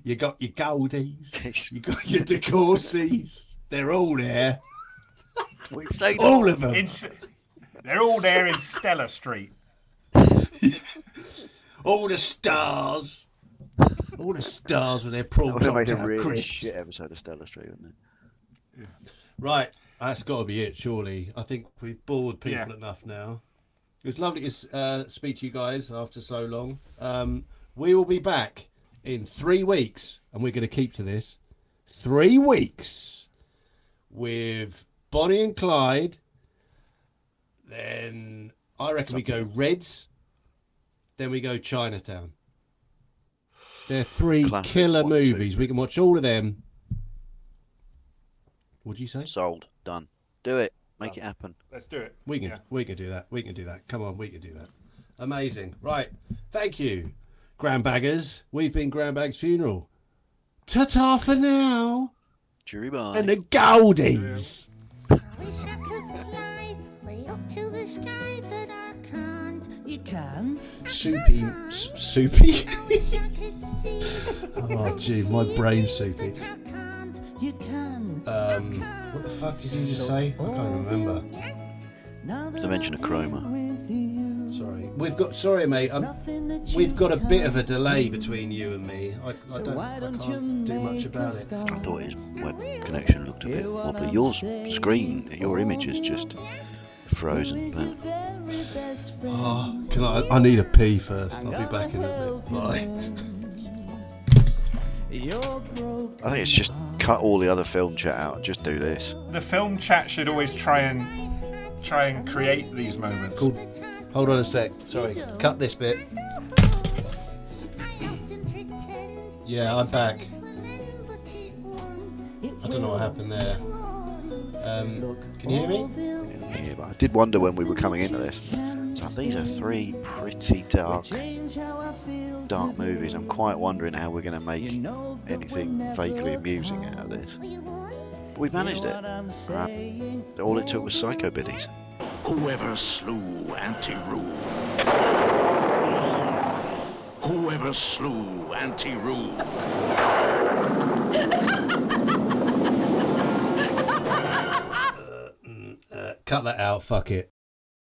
you got your Goldies, you got your DeCourcies. They're all there. We've seen All of them. In, they're all there in Stella Street. All the stars. All the stars with their That prawn would have made a really crisps. shit episode of Stella Street, wouldn't it? Right, that's got to be it, surely. I think we've bored people Yeah. enough now. It was lovely to uh, speak to you guys after so long. Um, we will be back in three weeks, and we're going to keep to this. Three weeks with Bonnie and Clyde. Then I reckon we go Reds. Then we go Chinatown. They're three Classic killer one, two, movies. We can watch all of them. What'd you say? Sold. Done. Do it. Make it happen. Let's do it. We can Yeah. we can do that. We can do that. Come on, we can do that. Amazing. Right. Thank you, Grandbaggers. We've been Grandbag's funeral. Ta ta for now. Jury bye. And the Goldies. Wish I could fly way up to the sky, but I can't. You can. Soupy. S- soupy? Wish I could see. oh, gee, my brain's soupy. But I can't. You can. Um, what the fuck did you just say? I can't remember. Now that Dimension of I'm Chroma. With you, Sorry. We've got. Sorry, mate. Um, nothing that you we've got a bit of a delay between you and me. I, I don't. why I don't you can't do much about it. I thought his web connection looked a bit odd, but your screen, your image is just frozen. But very best friend. Oh, can I? I need a pee first. I'll be back in a bit. Bye. I think it's just cut all the other film chat out. Just do this. The film chat should always try and try and create these moments. Cool. Hold on a sec. Sorry. Cut this bit. Yeah, I'm back. I don't know what happened there. Um, can you hear me? Yeah, but I did wonder when we were coming into this. So these are three pretty dark, Change how I feel dark movies. I'm quite wondering how we're going to make You know that anything vaguely amusing out of this. But we managed it. what All it took was Psycho Biddies. Whoever slew Auntie Roo. Whoever slew Auntie Roo. Uh, cut that out. Fuck it.